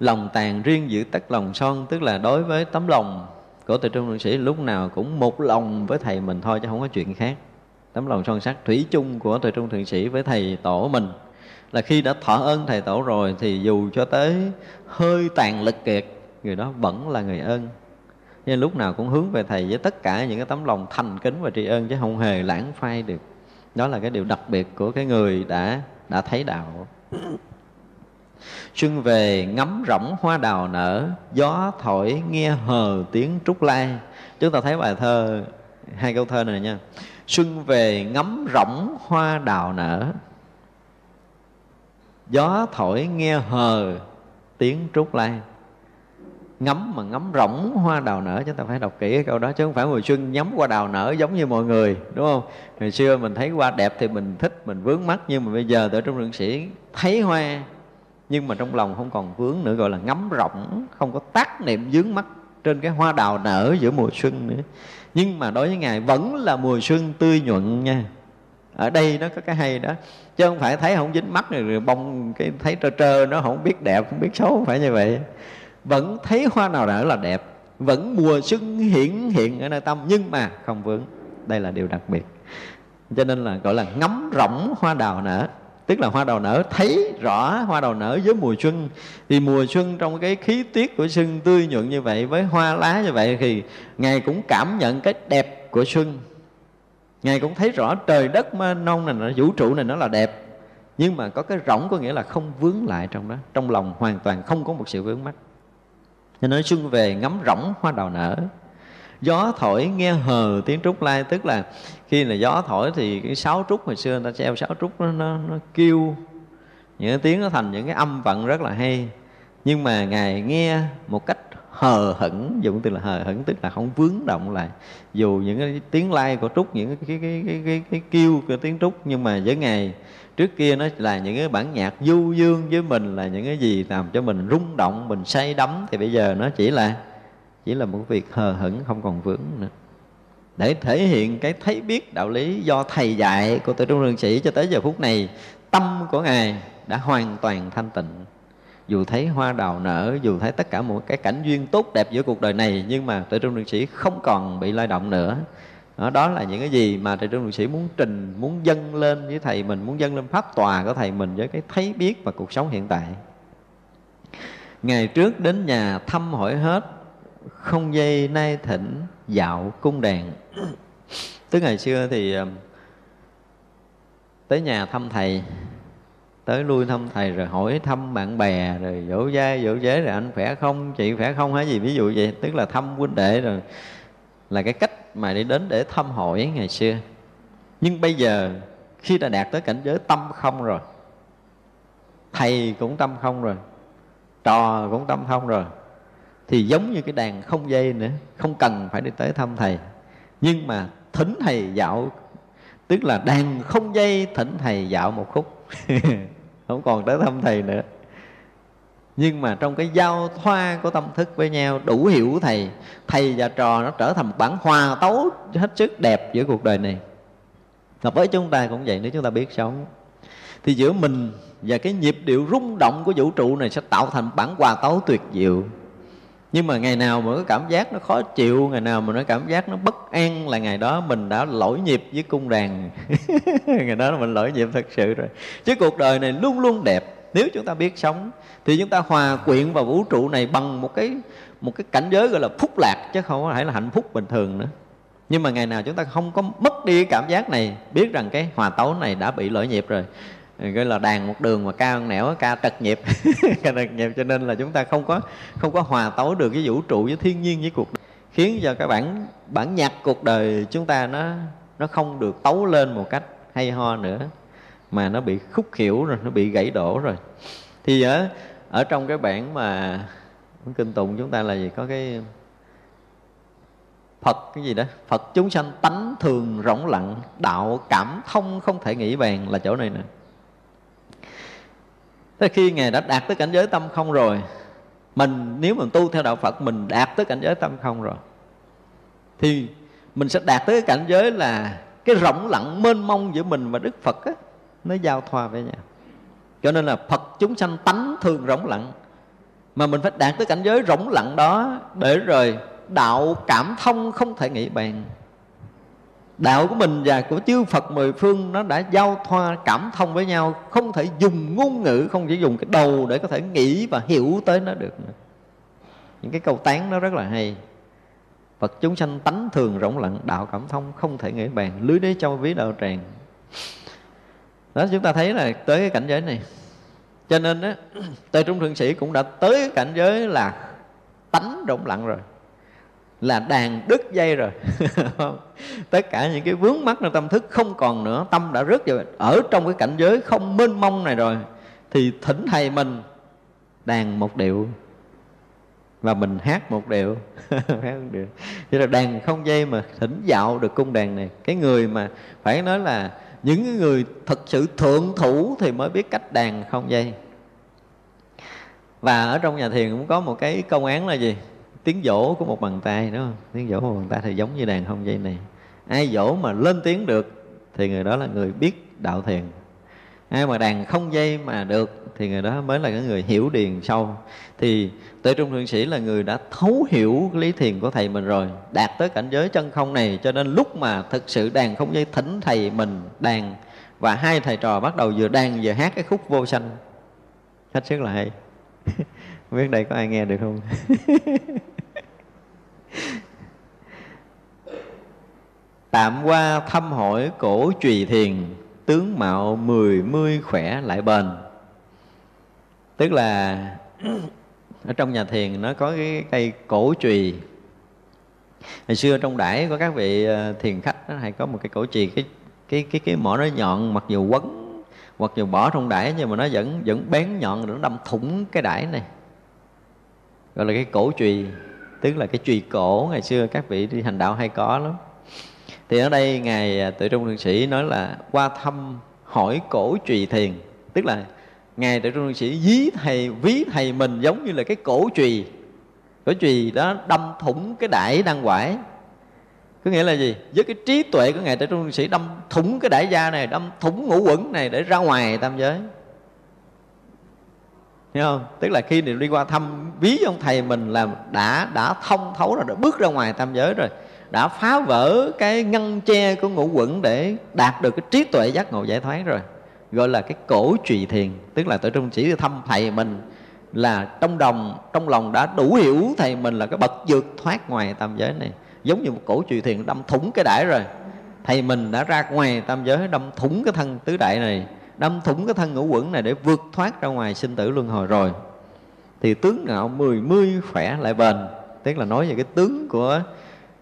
Lòng tàn riêng giữ tất lòng son, tức là đối với tấm lòng của tự trung thượng sĩ, lúc nào cũng một lòng với thầy mình thôi, chứ không có chuyện khác. Tấm lòng son sắc thủy chung của tuệ trung thượng sĩ với thầy tổ mình. Là khi đã thọ ơn thầy tổ rồi, thì dù cho tới hơi tàn lực kiệt, người đó vẫn là người ơn. Nên lúc nào cũng hướng về thầy với tất cả những cái tấm lòng thành kính và tri ân, chứ không hề lãng phai được đó là cái điều đặc biệt của cái người đã đã thấy đạo. [clears throat] Xuân về ngắm rỗng hoa đào nở, gió thổi nghe hờ tiếng trúc lai. Chúng ta thấy bài thơ, hai câu thơ này nha. Xuân về ngắm rỗng hoa đào nở, gió thổi nghe hờ tiếng trúc lai ngắm mà ngắm rỗng hoa đào nở, chúng ta phải đọc kỹ cái câu đó, chứ không phải mùa xuân nhắm qua đào nở giống như mọi người, đúng không? Ngày xưa mình thấy hoa đẹp thì mình thích, mình vướng mắt, nhưng mà bây giờ ở trong lượng sĩ thấy hoa, nhưng mà trong lòng không còn vướng nữa, gọi là ngắm rộng không có tác niệm vướng mắt trên cái hoa đào nở giữa mùa xuân nữa. Nhưng mà đối với ngài vẫn là mùa xuân tươi nhuận nha. Ở đây nó có cái hay đó, chứ không phải thấy không dính mắt rồi bông cái thấy trơ trơ, nó không biết đẹp, không biết xấu, không phải như vậy vẫn thấy hoa nào nở là đẹp, vẫn mùa xuân hiển hiện ở nơi tâm, nhưng mà không vướng. Đây là điều đặc biệt. Cho nên là gọi là ngắm rộng hoa đào nở. Tức là hoa đào nở, thấy rõ hoa đào nở với mùa xuân. Thì mùa xuân trong cái khí tiết của xuân tươi nhuận như vậy, với hoa lá như vậy thì ngài cũng cảm nhận cái đẹp của xuân. Ngài cũng thấy rõ trời đất mênh nông này vũ trụ này nó là đẹp. Nhưng mà có cái rỗng có nghĩa là không vướng lại trong đó. Trong lòng hoàn toàn không có một sự vướng mắc cho nói xuân về ngắm rỗng hoa đào nở. Gió thổi nghe hờ tiếng trúc lai tức là khi là gió thổi thì cái sáo trúc hồi xưa người ta treo sáo trúc nó, nó, nó kêu. Những cái tiếng nó thành những cái âm vận rất là hay. Nhưng mà ngài nghe một cách hờ hững dụng từ là hờ hững tức là không vướng động lại. Dù những cái tiếng lai của trúc những cái cái cái cái cái, cái kêu của tiếng trúc nhưng mà với ngài trước kia nó là những cái bản nhạc du dương với mình, là những cái gì làm cho mình rung động, mình say đắm. Thì bây giờ nó chỉ là chỉ là một việc hờ hững, không còn vững nữa. Để thể hiện cái thấy biết đạo lý do thầy dạy của tự trung đường sĩ cho tới giờ phút này, tâm của ngài đã hoàn toàn thanh tịnh. Dù thấy hoa đào nở, dù thấy tất cả mọi cái cảnh duyên tốt đẹp giữa cuộc đời này, nhưng mà tự trung đường sĩ không còn bị lay động nữa đó, đó là những cái gì mà thầy trung luật sĩ muốn trình muốn dâng lên với thầy mình muốn dâng lên pháp tòa của thầy mình với cái thấy biết và cuộc sống hiện tại. Ngày trước đến nhà thăm hỏi hết không dây nay thỉnh dạo cung đàn [clears throat] tức ngày xưa thì ờ, tới nhà thăm thầy tới lui thăm thầy rồi hỏi thăm bạn bè rồi dỗ dai dỗ dế rồi anh khỏe không chị khỏe không hay gì ví dụ vậy. Tức là thăm huynh đệ rồi là cái cách mà đi đến để thăm hỏi ngày xưa. Nhưng bây giờ, khi đã đạt tới cảnh giới tâm không rồi, thầy cũng tâm không rồi, trò cũng tâm không rồi, thì giống như cái đàn không dây nữa, không cần phải đi tới thăm thầy. Nhưng mà thỉnh thầy dạo, tức là đàn không dây thỉnh thầy dạo một khúc. [laughs] Không còn tới thăm thầy nữa nhưng mà trong cái giao thoa của tâm thức với nhau, đủ hiểu thầy thầy và trò nó trở thành một bản hòa tấu hết sức đẹp giữa cuộc đời này. Và với chúng ta cũng vậy, nếu chúng ta biết sống, thì giữa mình và cái nhịp điệu rung động của vũ trụ này sẽ tạo thành bản hòa tấu tuyệt diệu. Nhưng mà ngày nào mà cái cảm giác nó khó chịu, ngày nào mà nó cảm giác nó bất an là ngày đó mình đã lỗi nhịp với cung đàn. [laughs] Ngày đó mình lỗi nhịp thật sự rồi. Chứ cuộc đời này luôn luôn đẹp nếu chúng ta biết sống, thì chúng ta hòa quyện vào vũ trụ này bằng một cái một cái cảnh giới gọi là phúc lạc, chứ không phải là hạnh phúc bình thường nữa. Nhưng mà ngày nào chúng ta không có mất đi cái cảm giác này, biết rằng cái hòa tấu này đã bị lỗi nhịp rồi. Gọi là đàn một đường mà cao nẻo, ca trật nhịp. [laughs] Ca trật nhịp, cho nên là chúng ta không có không có hòa tấu được cái vũ trụ với thiên nhiên, với cuộc đời. khiến cho cái bản bản nhạc cuộc đời chúng ta nó nó không được tấu lên một cách hay ho nữa mà nó bị khúc hiểu rồi nó bị gãy đổ rồi. Thì ở ở trong cái bản mà kinh tụng chúng ta là gì? Có cái Phật cái gì đó? Phật chúng sanh tánh thường rỗng lặng Đạo cảm thông không thể nghĩ bàn là chỗ này nè. Thế khi Ngài đã đạt tới cảnh giới tâm không rồi Mình nếu mình tu theo đạo Phật Mình đạt tới cảnh giới tâm không rồi Thì mình sẽ đạt tới cái cảnh giới là Cái rỗng lặng mênh mông giữa mình và Đức Phật á, nó giao thoa với nhau Cho nên là Phật chúng sanh tánh thường rỗng lặng. Mà mình phải đạt tới cảnh giới rỗng lặng đó Để rồi đạo cảm thông không thể nghĩ bàn. Đạo của mình và của chư Phật mười phương nó đã giao thoa cảm thông với nhau, không thể dùng ngôn ngữ, không chỉ dùng cái đầu để có thể nghĩ và hiểu tới nó được nữa. những cái câu tán nó rất là hay. Phật chúng sanh tánh thường rỗng lặng, đạo cảm thông không thể nghĩ bàn. Lưới đế châu ví đạo tràng đó, chúng ta thấy là tới cái cảnh giới này. Cho nên á [clears throat] tề trung thượng sĩ cũng đã tới cái cảnh giới là tánh rỗng lặng rồi, là đàn đứt dây rồi. [laughs] Tất cả những cái vướng mắc trong tâm thức không còn nữa, tâm đã rớt vào ở trong cái cảnh giới không mênh mông này rồi, thì thỉnh thầy mình đàn một điệu và mình hát một điệu. [laughs] Hát một điệu. Thế là đàn không dây mà thỉnh dạo được cung đàn này. Cái người mà phải nói là những người thật sự thượng thủ thì mới biết cách đàn không dây. Và ở trong nhà thiền cũng có một cái công án là gì? Tiếng dỗ của một bàn tay, đúng không? Tiếng dỗ của một bàn tay thì giống như đàn không dây này. Ai dỗ mà lên tiếng được thì người đó là người biết đạo thiền. Ai mà đàn không dây mà được thì người đó mới là cái người hiểu điền sâu. Thì tuệ trung thượng sĩ là người đã thấu hiểu lý thiền của thầy mình rồi, đạt tới cảnh giới chân không này, cho nên lúc mà thực sự đàn không dây thỉnh thầy mình đàn, và hai thầy trò bắt đầu vừa đàn vừa hát cái khúc vô sanh. Hết sức là hay. [laughs] Không biết đây có ai nghe được không? [laughs] Tạm qua thăm hỏi cổ trùy thiền, tướng mạo mười mươi khỏe lại bền. Tức là ở trong nhà thiền nó có cái cây cổ trùy hồi xưa trong đãi có các vị ờ, thiền khách nó hay có một cái cổ trùy cái cái cái cái mỏ nó nhọn, mặc dù quấn hoặc dù bỏ trong đãi nhưng mà nó vẫn vẫn bén nhọn, nó đâm thủng cái đãi này. Gọi là cái cổ trùy tức là cái trùy cổ, ngày xưa các vị đi hành đạo hay có lắm. Thì ở đây ngài à, tự trung thượng sĩ nói là qua thăm, hỏi cổ trùy thiền, tức là ngài đại trung sĩ dí thầy ví thầy mình giống như là cái cổ chùy. Cổ chùy đó đâm thủng cái đại đăng quải. Có nghĩa là gì? Với cái trí tuệ của ngài đại trung sĩ đâm thủng cái đại gia này đâm thủng ngũ quẩn này để ra ngoài tam giới. Hiểu không? Tức là khi đi qua thăm ví ông thầy mình là đã đã thông thấu rồi, đã bước ra ngoài tam giới rồi đã phá vỡ cái ngăn che của ngũ quẩn để đạt được cái trí tuệ giác ngộ giải thoát rồi gọi là cái cổ trì thiền, tức là tự trung chỉ thăm thầy mình, là trong đồng, trong lòng đã đủ hiểu thầy mình là cái bậc vượt thoát ngoài tam giới này. Giống như một cổ trì thiền đâm thủng cái đải rồi. Thầy mình đã ra ngoài tam giới, đâm thủng cái thân tứ đại này, đâm thủng cái thân ngũ quẩn này để vượt thoát ra ngoài sinh tử luân hồi rồi. Thì tướng ngạo mười mươi khỏe lại bền, tức là nói về cái tướng của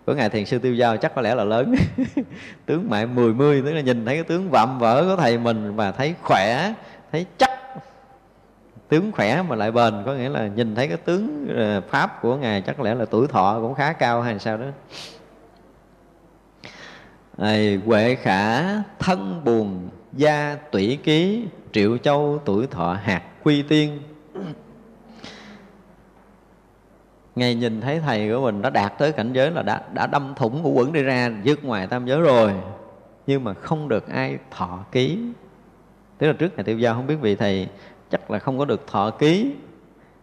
của ngài thiền sư tiêu giao chắc có lẽ là lớn. [laughs] Tướng mại mười mươi tức là nhìn thấy cái tướng vạm vỡ của thầy mình và thấy khỏe thấy chắc. Tướng khỏe mà lại bền có nghĩa là nhìn thấy cái tướng ờ, pháp của ngài chắc lẽ là tuổi thọ cũng khá cao hay sao đó. Này, Huệ khả thân buồn gia tủy ký triệu châu tuổi thọ hạt quy tiên. Ngài nhìn thấy thầy của mình đã đạt tới cảnh giới là đã, đã đâm thủng ngũ quẩn đi ra dứt ngoài tam giới rồi. Nhưng mà không được ai thọ ký. Tức là trước ngày Tiêu Giao không biết vị thầy chắc là không có được thọ ký.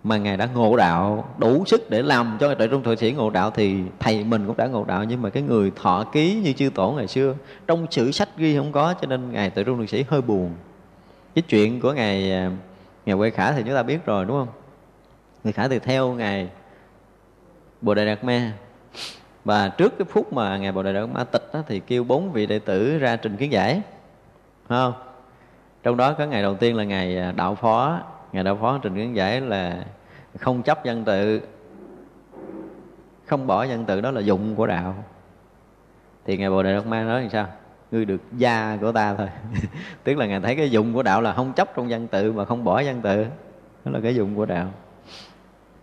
Mà ngài đã ngộ đạo đủ sức để làm cho tuệ trung thượng sĩ ngộ đạo thì thầy mình cũng đã ngộ đạo. Nhưng mà cái người thọ ký như chư tổ ngày xưa trong sử sách ghi không có cho nên ngài tuệ trung thượng sĩ hơi buồn. Cái chuyện của ngài à, ngài quê khả thì chúng ta biết rồi đúng không? Người khả thì theo ngài bồ đề đạt ma. Và trước cái phút mà ngài bồ đề đạt ma tịch đó, thì kêu bốn vị đệ tử ra trình kiến giải. Không? Trong đó có ngày đầu tiên là ngày à, đạo phó. Ngày đạo phó trình kiến giải là không chấp dân tự. Không bỏ dân tự đó là dụng của đạo. Thì ngài bồ đề đạt ma nói làm sao? Ngươi được gia của ta thôi. [laughs] Tức là ngài thấy cái dụng của đạo là không chấp trong dân tự mà không bỏ dân tự. Đó là cái dụng của đạo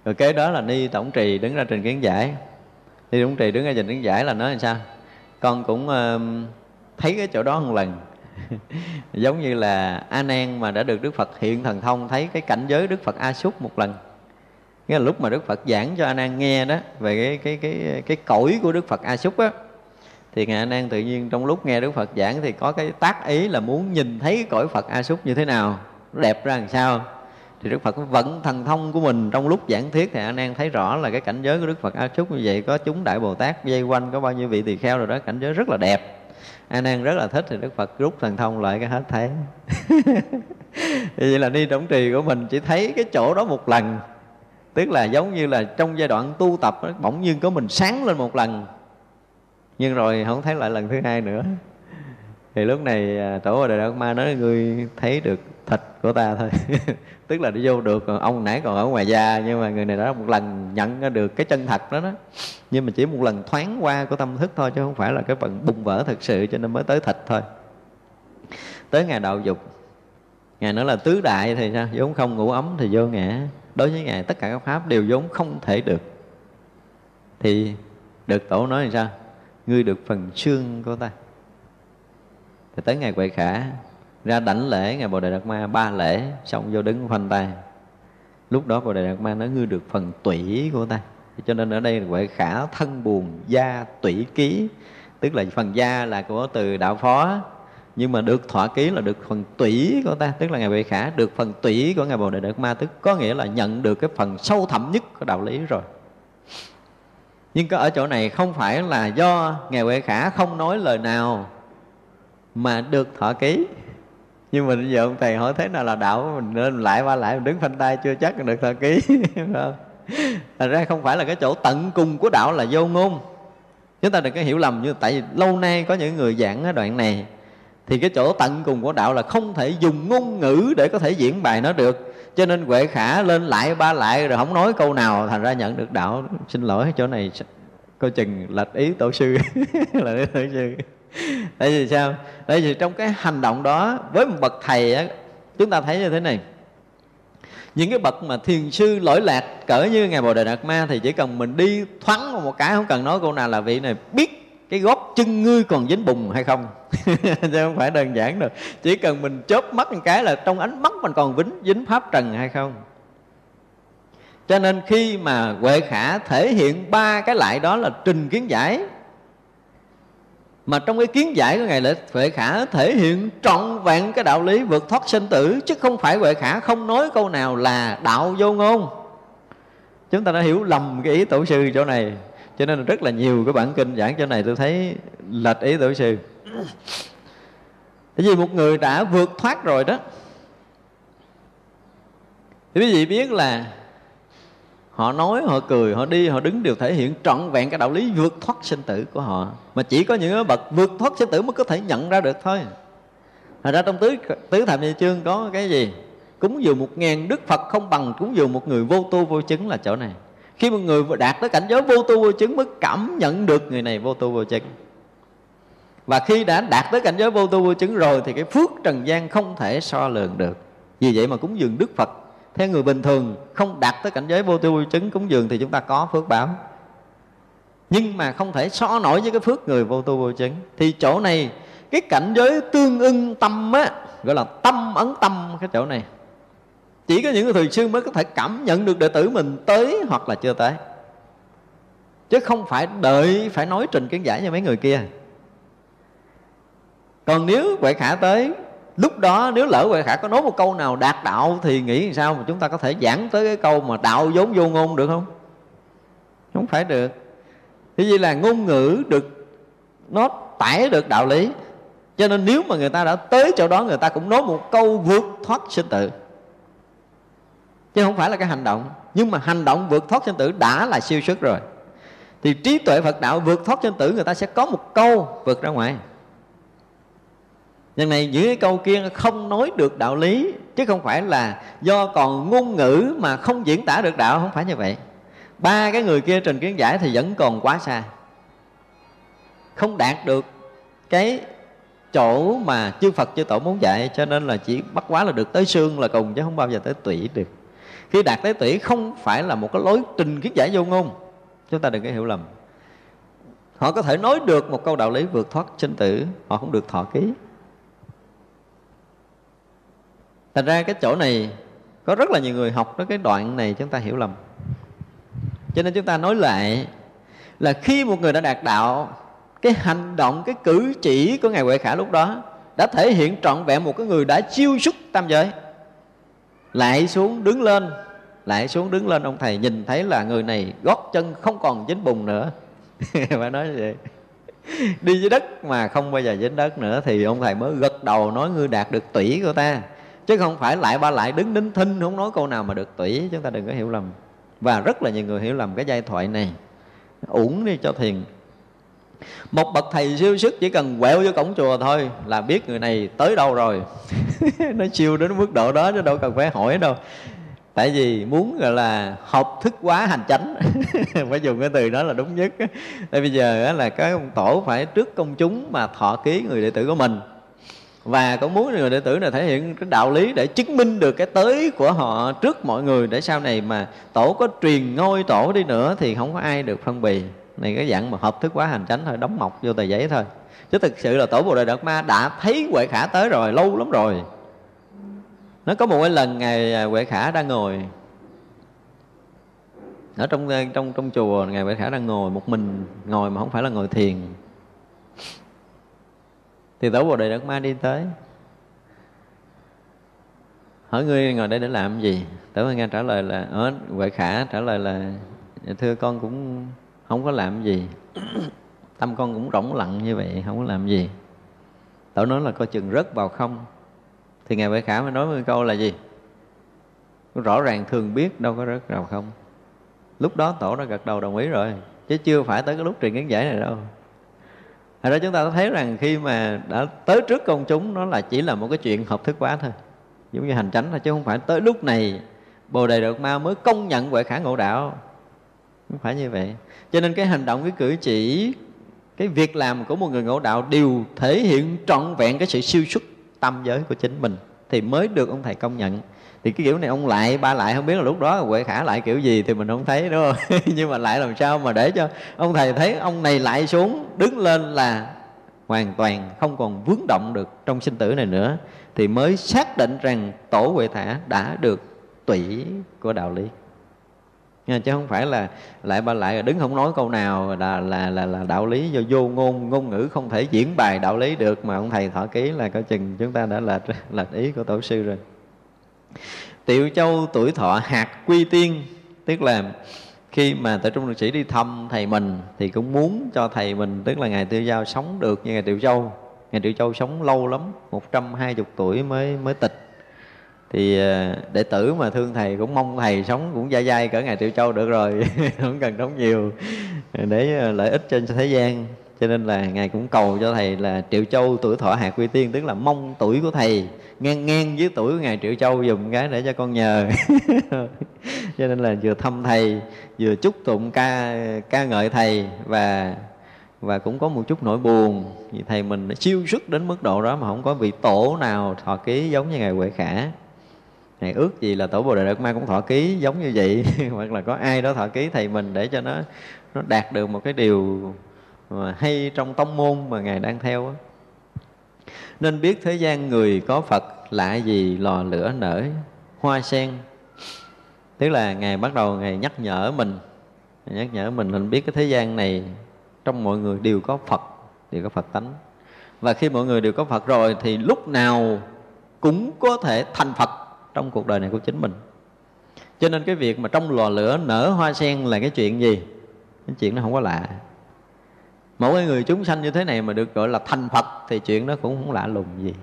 rồi kế đó là ni tổng trì đứng ra trình kiến giải. Ni tổng trì đứng ra trình kiến giải là nói làm sao? Con cũng uh, thấy cái chỗ đó một lần. [laughs] Giống như là a nan mà đã được đức phật hiện thần thông thấy cái cảnh giới đức phật a súc một lần. Nghĩa là lúc mà đức phật giảng cho a nan nghe đó về cái cái cái cái cõi của đức phật a súc á thì ngài a nan tự nhiên trong lúc nghe đức phật giảng thì có cái tác ý là muốn nhìn thấy cái cõi phật a súc như thế nào đẹp ra làm sao? Thì đức phật vận thần thông của mình trong lúc giảng thuyết thì anh nan thấy rõ là cái cảnh giới của đức phật a súc như vậy có chúng đại bồ tát dây quanh có bao nhiêu vị tỳ kheo rồi đó cảnh giới rất là đẹp. A nan rất là thích thì đức phật rút thần thông lại cái hết thấy. [laughs] Vậy là ni tổng trì của mình chỉ thấy cái chỗ đó một lần. Tức là giống như là trong giai đoạn tu tập đó, bỗng nhiên có mình sáng lên một lần. Nhưng rồi không thấy lại lần thứ hai nữa thì lúc này à, tổ và đại đạt ma nói người thấy được thịt của ta thôi. [laughs] Tức là đi vô được, còn ông nãy còn ở ngoài da, nhưng mà người này đã một lần nhận được cái chân thật đó đó. Nhưng mà chỉ một lần thoáng qua của tâm thức thôi, chứ không phải là cái phần bùng vỡ thực sự, cho nên mới tới thịt thôi. Tới ngày đạo dục. Ngài nói là tứ đại thì sao? Vốn không ngủ ấm thì vô ngã. Đối với ngài, tất cả các pháp đều vốn không thể được. Thì được tổ nói là sao? Ngươi được phần xương của ta thì tới ngày quậy khả, ra đảnh lễ ngày bồ đề đạt ma, ba lễ, xong vô đứng khoanh tay. Lúc đó bồ đề đạt ma nó ngư được phần tủy của ta. Cho nên ở đây quệ khả thân buồn da tủy ký. Tức là phần da là của từ đạo phó. Nhưng mà được thỏa ký là được phần tủy của ta. Tức là ngài Huệ Khả được phần tủy của ngài Bồ Đề Đạt Ma. Tức có nghĩa là nhận được cái phần sâu thẳm nhất của đạo lý rồi. Nhưng có ở chỗ này không phải là do ngài Huệ Khả không nói lời nào mà được thọ ký. Nhưng mình bây giờ ông thầy hỏi thế nào là đạo? Mình nên lại qua lại, mình đứng phanh tay, chưa chắc được thọ ký [laughs] không? Thật ra không phải là cái chỗ tận cùng của đạo là vô ngôn. Chúng ta đừng có hiểu lầm như Tại vì lâu nay có những người giảng cái đoạn này, Thì cái chỗ tận cùng của đạo là không thể dùng ngôn ngữ để có thể diễn bài nó được. Cho nên Huệ Khả lên lại ba lại rồi không nói câu nào, Thành ra nhận được đạo. Xin lỗi, chỗ này coi chừng lệch ý tổ sư. [laughs] Là tổ sư. [laughs] tại vì sao? Tại vì trong cái hành động đó, với một bậc thầy á, chúng ta thấy như thế này. Những cái bậc mà thiền sư lỗi lạc, cỡ như ngài bồ đề đạt ma thì chỉ cần mình đi thoáng một cái, không cần nói câu nào là vị này biết cái gót chân ngươi còn dính bùn hay không. [laughs] Chứ không phải đơn giản được chỉ cần mình chớp mắt một cái là trong ánh mắt mình còn dính dính pháp trần hay không. Cho nên khi mà huệ khả thể hiện ba cái lại đó là trình kiến giải mà trong cái kiến giải của ngài là huệ khả thể hiện trọn vẹn cái đạo lý vượt thoát sinh tử, chứ không phải huệ khả không nói câu nào là đạo vô ngôn. Chúng ta đã hiểu lầm cái ý tổ sư chỗ này, cho nên rất là nhiều cái bản kinh giảng chỗ này tôi thấy lệch ý tổ sư. Tại vì một người đã vượt thoát rồi đó, thì quý vị biết là họ nói, họ cười, họ đi, họ đứng đều thể hiện trọn vẹn cái đạo lý vượt thoát sinh tử của họ. Mà chỉ có những bậc vượt thoát sinh tử mới có thể nhận ra được thôi. Thật ra trong tứ tứ thập nhị chương có cái gì? Cúng dường một ngàn đức phật không bằng cúng dường một người vô tu vô chứng là chỗ này. Khi một người đạt tới cảnh giới vô tu vô chứng mới cảm nhận được người này vô tu vô chứng. Và khi đã đạt tới cảnh giới vô tu vô chứng rồi thì cái phước trần gian không thể so lường được. Vì vậy mà cúng dường đức phật theo người bình thường không đạt tới cảnh giới vô tu vô chứng cúng dường thì chúng ta có phước báo. Nhưng mà không thể so nổi với cái phước người vô tu vô chứng. Thì chỗ này, cái cảnh giới tương ưng tâm á, gọi là tâm ấn tâm, cái chỗ này. Chỉ có những người thường sư mới có thể cảm nhận được đệ tử mình tới hoặc là chưa tới. Chứ không phải đợi phải nói trình kiến giải cho mấy người kia. Còn nếu quệ khả tới lúc đó nếu lỡ huệ khả có nói một câu nào đạt đạo thì nghĩ sao mà chúng ta có thể giảng tới cái câu mà đạo vốn vô ngôn được không? Không phải được. Thế vậy là ngôn ngữ được, nó tải được đạo lý. Cho nên nếu mà người ta đã tới chỗ đó, người ta cũng nói một câu vượt thoát sinh tử. Chứ không phải là cái hành động. Nhưng mà hành động vượt thoát sinh tử đã là siêu xuất rồi. Thì trí tuệ phật đạo vượt thoát sinh tử, người ta sẽ có một câu vượt ra ngoài. Nhân này những cái câu kia không nói được đạo lý, Chứ không phải là do còn ngôn ngữ mà không diễn tả được đạo, Không phải như vậy. Ba cái người kia trình kiến giải thì vẫn còn quá xa. Không đạt được cái chỗ mà chư Phật, chư Tổ muốn dạy, Cho nên là chỉ bắt quá là được tới xương là cùng, Chứ không bao giờ tới tủy được. Khi đạt tới tủy không phải là một cái lối trình kiến giải vô ngôn. Chúng ta đừng có hiểu lầm. Họ có thể nói được một câu đạo lý vượt thoát sinh tử, Họ không được thọ ký. Thành ra cái chỗ này có rất là nhiều người học đó cái đoạn này chúng ta hiểu lầm. Cho nên chúng ta nói lại là khi một người đã đạt đạo, cái hành động, cái cử chỉ của Ngài Huệ Khả lúc đó đã thể hiện trọn vẹn một cái người đã chiêu xuất tam giới. Lại xuống đứng lên, lại xuống đứng lên ông thầy nhìn thấy là người này gót chân không còn dính bùn nữa. [laughs] Phải nói như vậy đi dưới đất mà không bao giờ dính đất nữa thì ông thầy mới gật đầu nói ngươi đạt được tủy của ta chứ không phải lại ba lại đứng đính thinh, không nói câu nào mà được tủy, chúng ta đừng có hiểu lầm. Và rất là nhiều người hiểu lầm cái giai thoại này. Uổng đi cho thiền. Một bậc thầy siêu sức chỉ cần quẹo vô cổng chùa thôi là biết người này tới đâu rồi. [laughs] Nó siêu đến mức độ đó chứ đâu cần phải hỏi đâu. Tại vì muốn, gọi là học thức quá hành chánh. [laughs] Phải dùng cái từ đó là đúng nhất tại bây giờ là cái ông tổ phải trước công chúng mà thọ ký người đệ tử của mình và cũng muốn người đệ tử này thể hiện cái đạo lý để chứng minh được cái tới của họ trước mọi người để sau này mà tổ có truyền ngôi tổ đi nữa thì không có ai được phân bì. Này, cái dạng mà hợp thức quá hành chánh thôi, đóng mọc vô tờ giấy thôi. Chứ thực sự là tổ bồ đề đạt ma đã thấy huệ khả tới rồi, lâu lắm rồi. Nó có một cái lần ngày à, huệ khả đang ngồi. Ở trong à, trong trong chùa, ngày huệ khả đang ngồi, một mình ngồi mà không phải là ngồi thiền thì tổ bồ đề đạt ma đi tới. Hỏi ngươi ngồi đây để làm gì? Tổ nghe trả lời là ở huệ khả trả lời là, thưa con cũng không có làm gì. [coughs] Tâm con cũng rỗng lặng như vậy, không có làm gì. Tổ nói là coi chừng rớt vào không. Thì ngài huệ khả mới nói một câu là gì? Rõ ràng thường biết đâu có rớt vào không. Lúc đó tổ đã gật đầu đồng ý rồi, chứ chưa phải tới cái lúc truyền kiến giải này đâu. Thật ra chúng ta thấy rằng khi mà đã tới trước công chúng nó là chỉ là một cái chuyện hợp thức quá thôi. Giống như hành tránh thôi chứ không phải tới lúc này Bồ Đề Đạt Ma mới công nhận huệ khả ngộ đạo. Không phải như vậy. Cho nên cái hành động, cái cử chỉ Cái việc làm của một người ngộ đạo đều thể hiện trọn vẹn cái sự siêu xuất tâm giới của chính mình Thì mới được ông thầy công nhận thì cái kiểu này ông lại ba lại không biết là lúc đó huệ khả lại kiểu gì thì mình không thấy đúng không? [laughs] Nhưng mà lại làm sao mà để cho ông thầy thấy ông này lại xuống đứng lên là hoàn toàn không còn vướng động được trong sinh tử này nữa thì mới xác định rằng tổ huệ thả đã được tủy của đạo lý. Nha, chứ không phải là lại ba lại đứng không nói câu nào là là là, là đạo lý do vô ngôn ngôn ngữ không thể diễn bài đạo lý được mà ông thầy thọ ký là coi chừng chúng ta đã lệch lệch ý của tổ sư rồi. Tiệu Châu tuổi thọ hạt quy tiên, Tức là khi mà tại trung lực sĩ đi thăm thầy mình Thì cũng muốn cho thầy mình, Tức là Ngài Tiêu Giao sống được như Ngài Tiệu Châu. Ngài Tiệu Châu sống lâu lắm 120 tuổi mới mới tịch. Thì à, đệ tử mà thương thầy cũng mong thầy sống cũng dai dai cỡ ngày tiểu châu được rồi, [laughs] không cần sống nhiều, để à, lợi ích trên thế gian. Cho nên là ngài cũng cầu cho thầy là triệu châu tuổi thọ hạt quy tiên, tức là mong tuổi của thầy ngang ngang với tuổi của ngài triệu châu dùng cái để cho con nhờ. [laughs] Cho nên là vừa thăm thầy, vừa chúc tụng ca ca ngợi thầy và và cũng có một chút nỗi buồn vì thầy mình siêu xuất đến mức độ đó mà không có vị tổ nào thọ ký giống như ngài huệ khả. Ngài ước gì là tổ bồ đề đạt ma cũng thọ ký giống như vậy, [laughs] hoặc là có ai đó thọ ký thầy mình để cho nó nó đạt được một cái điều mà hay trong tông môn mà ngài đang theo đó nên biết thế gian người có phật lạ gì lò lửa nở, hoa sen. Tức là ngài bắt đầu ngài nhắc nhở mình. Nhắc nhở mình mình biết cái thế gian này trong mọi người đều có phật, đều có phật tánh. Và khi mọi người đều có phật rồi thì lúc nào cũng có thể thành phật trong cuộc đời này của chính mình. Cho nên cái việc mà trong lò lửa nở hoa sen là cái chuyện gì? Cái chuyện nó không có lạ mỗi người chúng sanh như thế này mà được gọi là thành phật thì chuyện đó cũng không lạ lùng gì.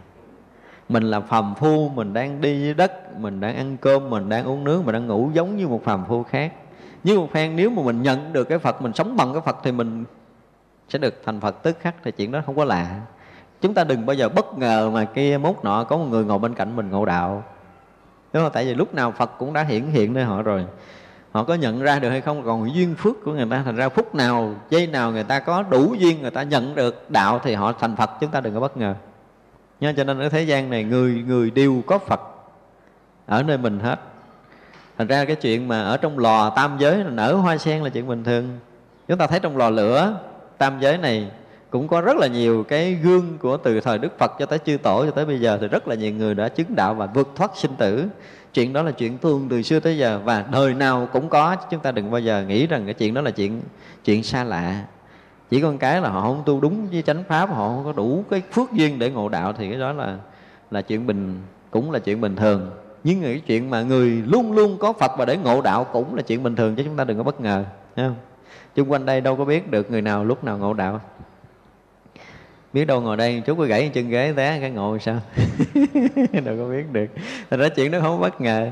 Mình là phàm phu, mình đang đi dưới đất, mình đang ăn cơm, mình đang uống nước, mình đang ngủ giống như một phàm phu khác. Như một phen nếu mà mình nhận được cái phật, mình sống bằng cái phật thì mình sẽ được thành phật tức khắc, thì chuyện đó không có lạ. Chúng ta đừng bao giờ bất ngờ mà kia mốt nọ có một người ngồi bên cạnh mình ngộ đạo. Đúng không? Tại vì lúc nào phật cũng đã hiển hiện nơi họ rồi họ có nhận ra được hay không? Còn duyên phước của người ta thành ra phút nào giây nào người ta có đủ duyên người ta nhận được đạo thì họ thành phật chúng ta đừng có bất ngờ. Nha, cho nên ở thế gian này người người đều có phật. Ở nơi mình hết. Thành ra cái chuyện mà ở trong lò tam giới nở hoa sen là chuyện bình thường. Chúng ta thấy trong lò lửa tam giới này cũng có rất là nhiều cái gương của từ thời Đức Phật cho tới chư tổ cho tới bây giờ thì rất là nhiều người đã chứng đạo và vượt thoát sinh tử chuyện đó là chuyện thường từ xưa tới giờ và đời nào cũng có chúng ta đừng bao giờ nghĩ rằng cái chuyện đó là chuyện chuyện xa lạ. Chỉ con cái là họ không tu đúng với chánh pháp, họ không có đủ cái phước duyên để ngộ đạo thì cái đó là là chuyện bình, cũng là chuyện bình thường. Nhưng cái chuyện mà người luôn luôn có Phật và để ngộ đạo cũng là chuyện bình thường, chứ chúng ta đừng có bất ngờ không? Chung quanh đây đâu có biết được người nào lúc nào ngộ đạo biết đâu ngồi đây chút có gãy chân ghế té cái ngồi sao? [laughs] Đâu có biết được. Thành ra chuyện đó không bất ngờ.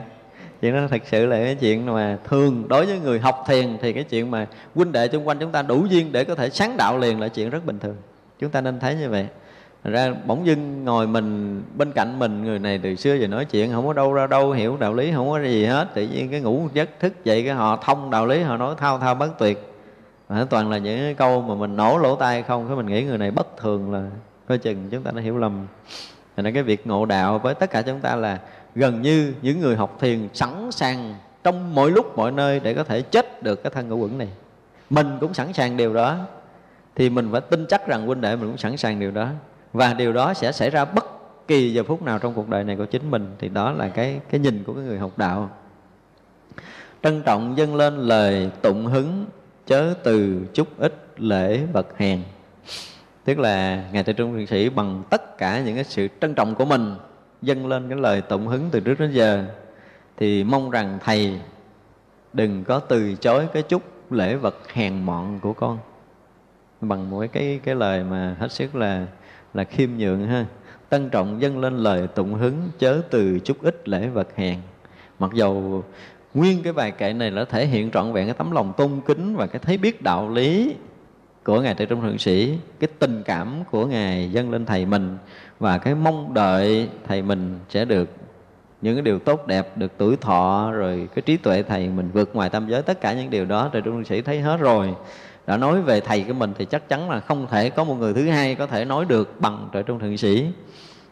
Chuyện đó thật sự là cái chuyện mà thường đối với người học thiền thì cái chuyện mà huynh đệ xung quanh chúng ta đủ duyên để có thể sáng đạo liền là chuyện rất bình thường. Chúng ta nên thấy như vậy. Thật ra bỗng dưng ngồi mình, bên cạnh mình, người này từ xưa giờ nói chuyện, không có đâu ra đâu, hiểu đạo lý không có gì hết. Tự nhiên cái ngủ giấc thức dậy cái họ thông đạo lý, họ nói thao thao bất tuyệt mà toàn là những cái câu mà mình nổ lỗ tai không, cái mình nghĩ người này bất thường là coi chừng chúng ta đã hiểu lầm. Thành ra cái việc ngộ đạo với tất cả chúng ta là gần như những người học thiền sẵn sàng trong mọi lúc mọi nơi để có thể chết được cái thân ngũ quẩn này. Mình cũng sẵn sàng điều đó. Thì mình phải tin chắc rằng huynh đệ mình cũng sẵn sàng điều đó. Và điều đó sẽ xảy ra bất kỳ giờ phút nào trong cuộc đời này của chính mình. Thì đó là cái cái nhìn của cái người học đạo. Trân trọng dâng lên lời tụng hứng chớ từ chút ít lễ vật hèn. Tức là ngài tây trung thượng sĩ bằng tất cả những cái sự trân trọng của mình, dâng lên cái lời tụng hứng từ trước đến giờ, thì mong rằng thầy đừng có từ chối cái chút lễ vật hèn mọn của con. Bằng mỗi cái cái lời mà hết sức là là khiêm nhượng ha. Tân trọng dâng lên lời tụng hứng chớ từ chút ít lễ vật hèn. Mặc dầu nguyên cái bài kệ này nó thể hiện trọn vẹn cái tấm lòng tôn kính và cái thấy biết đạo lý của ngài Tây Trung Thượng Sĩ, cái tình cảm của ngài dâng lên thầy mình và cái mong đợi thầy mình sẽ được những cái điều tốt đẹp, được tuổi thọ, rồi cái trí tuệ thầy mình vượt ngoài tam giới. Tất cả những điều đó Tây Trung Thượng Sĩ thấy hết rồi. Đã nói về thầy của mình thì chắc chắn là không thể có một người thứ hai có thể nói được bằng Trời Trung Thượng Sĩ.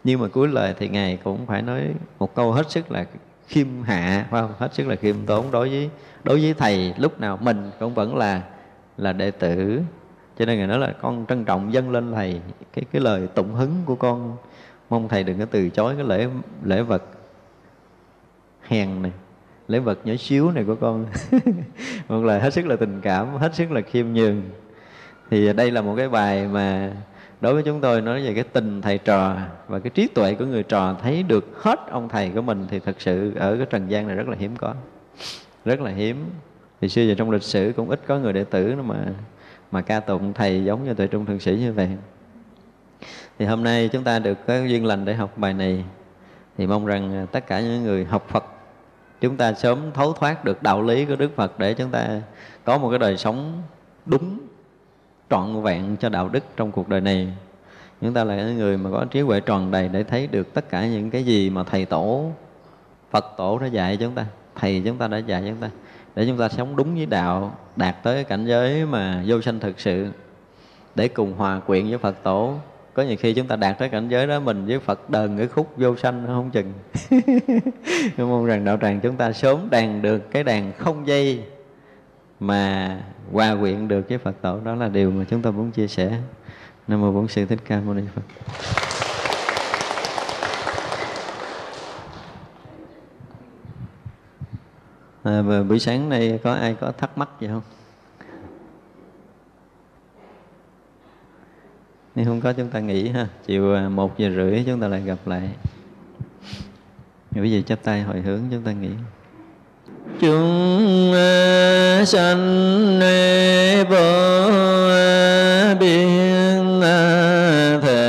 Nhưng mà cuối lời thì ngài cũng phải nói một câu hết sức là khiêm hạ, phải không? hết sức là khiêm tốn. Đối với đối với thầy, lúc nào mình cũng vẫn là là đệ tử. Cho nên người nói là con trân trọng dâng lên thầy cái cái lời tụng hứng của con. Mong thầy đừng có từ chối cái lễ lễ vật hèn này, lễ vật nhỏ xíu này của con. [laughs] Một lời hết sức là tình cảm, hết sức là khiêm nhường. Thì đây là một cái bài mà đối với chúng tôi nói về cái tình thầy trò và cái trí tuệ của người trò thấy được hết ông thầy của mình thì thật sự ở cái trần gian này rất là hiếm có. Rất là hiếm. Thì xưa giờ trong lịch sử cũng ít có người đệ tử mà mà ca tụng thầy giống như tuệ trung thượng sĩ như vậy. Thì hôm nay chúng ta được có duyên lành để học bài này. Thì mong rằng tất cả những người học Phật, chúng ta sớm thấu thoát được đạo lý của Đức Phật để chúng ta có một cái đời sống đúng trọn vẹn cho đạo đức trong cuộc đời này. Chúng ta là những người mà có trí huệ tròn đầy để thấy được tất cả những cái gì mà thầy tổ, Phật tổ đã dạy chúng ta, thầy chúng ta đã dạy chúng ta, để chúng ta sống đúng với đạo, đạt tới cảnh giới mà vô sanh thực sự, để cùng hòa quyện với Phật tổ. Có nhiều khi chúng ta đạt tới cảnh giới đó mình với Phật đờn cái khúc vô sanh nó không chừng. [laughs] Mong rằng đạo tràng chúng ta sớm đàn được cái đàn không dây mà hòa quyện được với Phật tổ đó là điều mà chúng ta muốn chia sẻ Nam mô Bổn Sư Thích Ca Mâu Ni Phật. À, và buổi sáng nay có ai có thắc mắc gì không? Nếu không có chúng ta nghỉ ha, chiều à, một giờ rưỡi chúng ta lại gặp lại. Bây giờ chắp tay hồi hướng chúng ta nghỉ chúng sanh vô biên thể.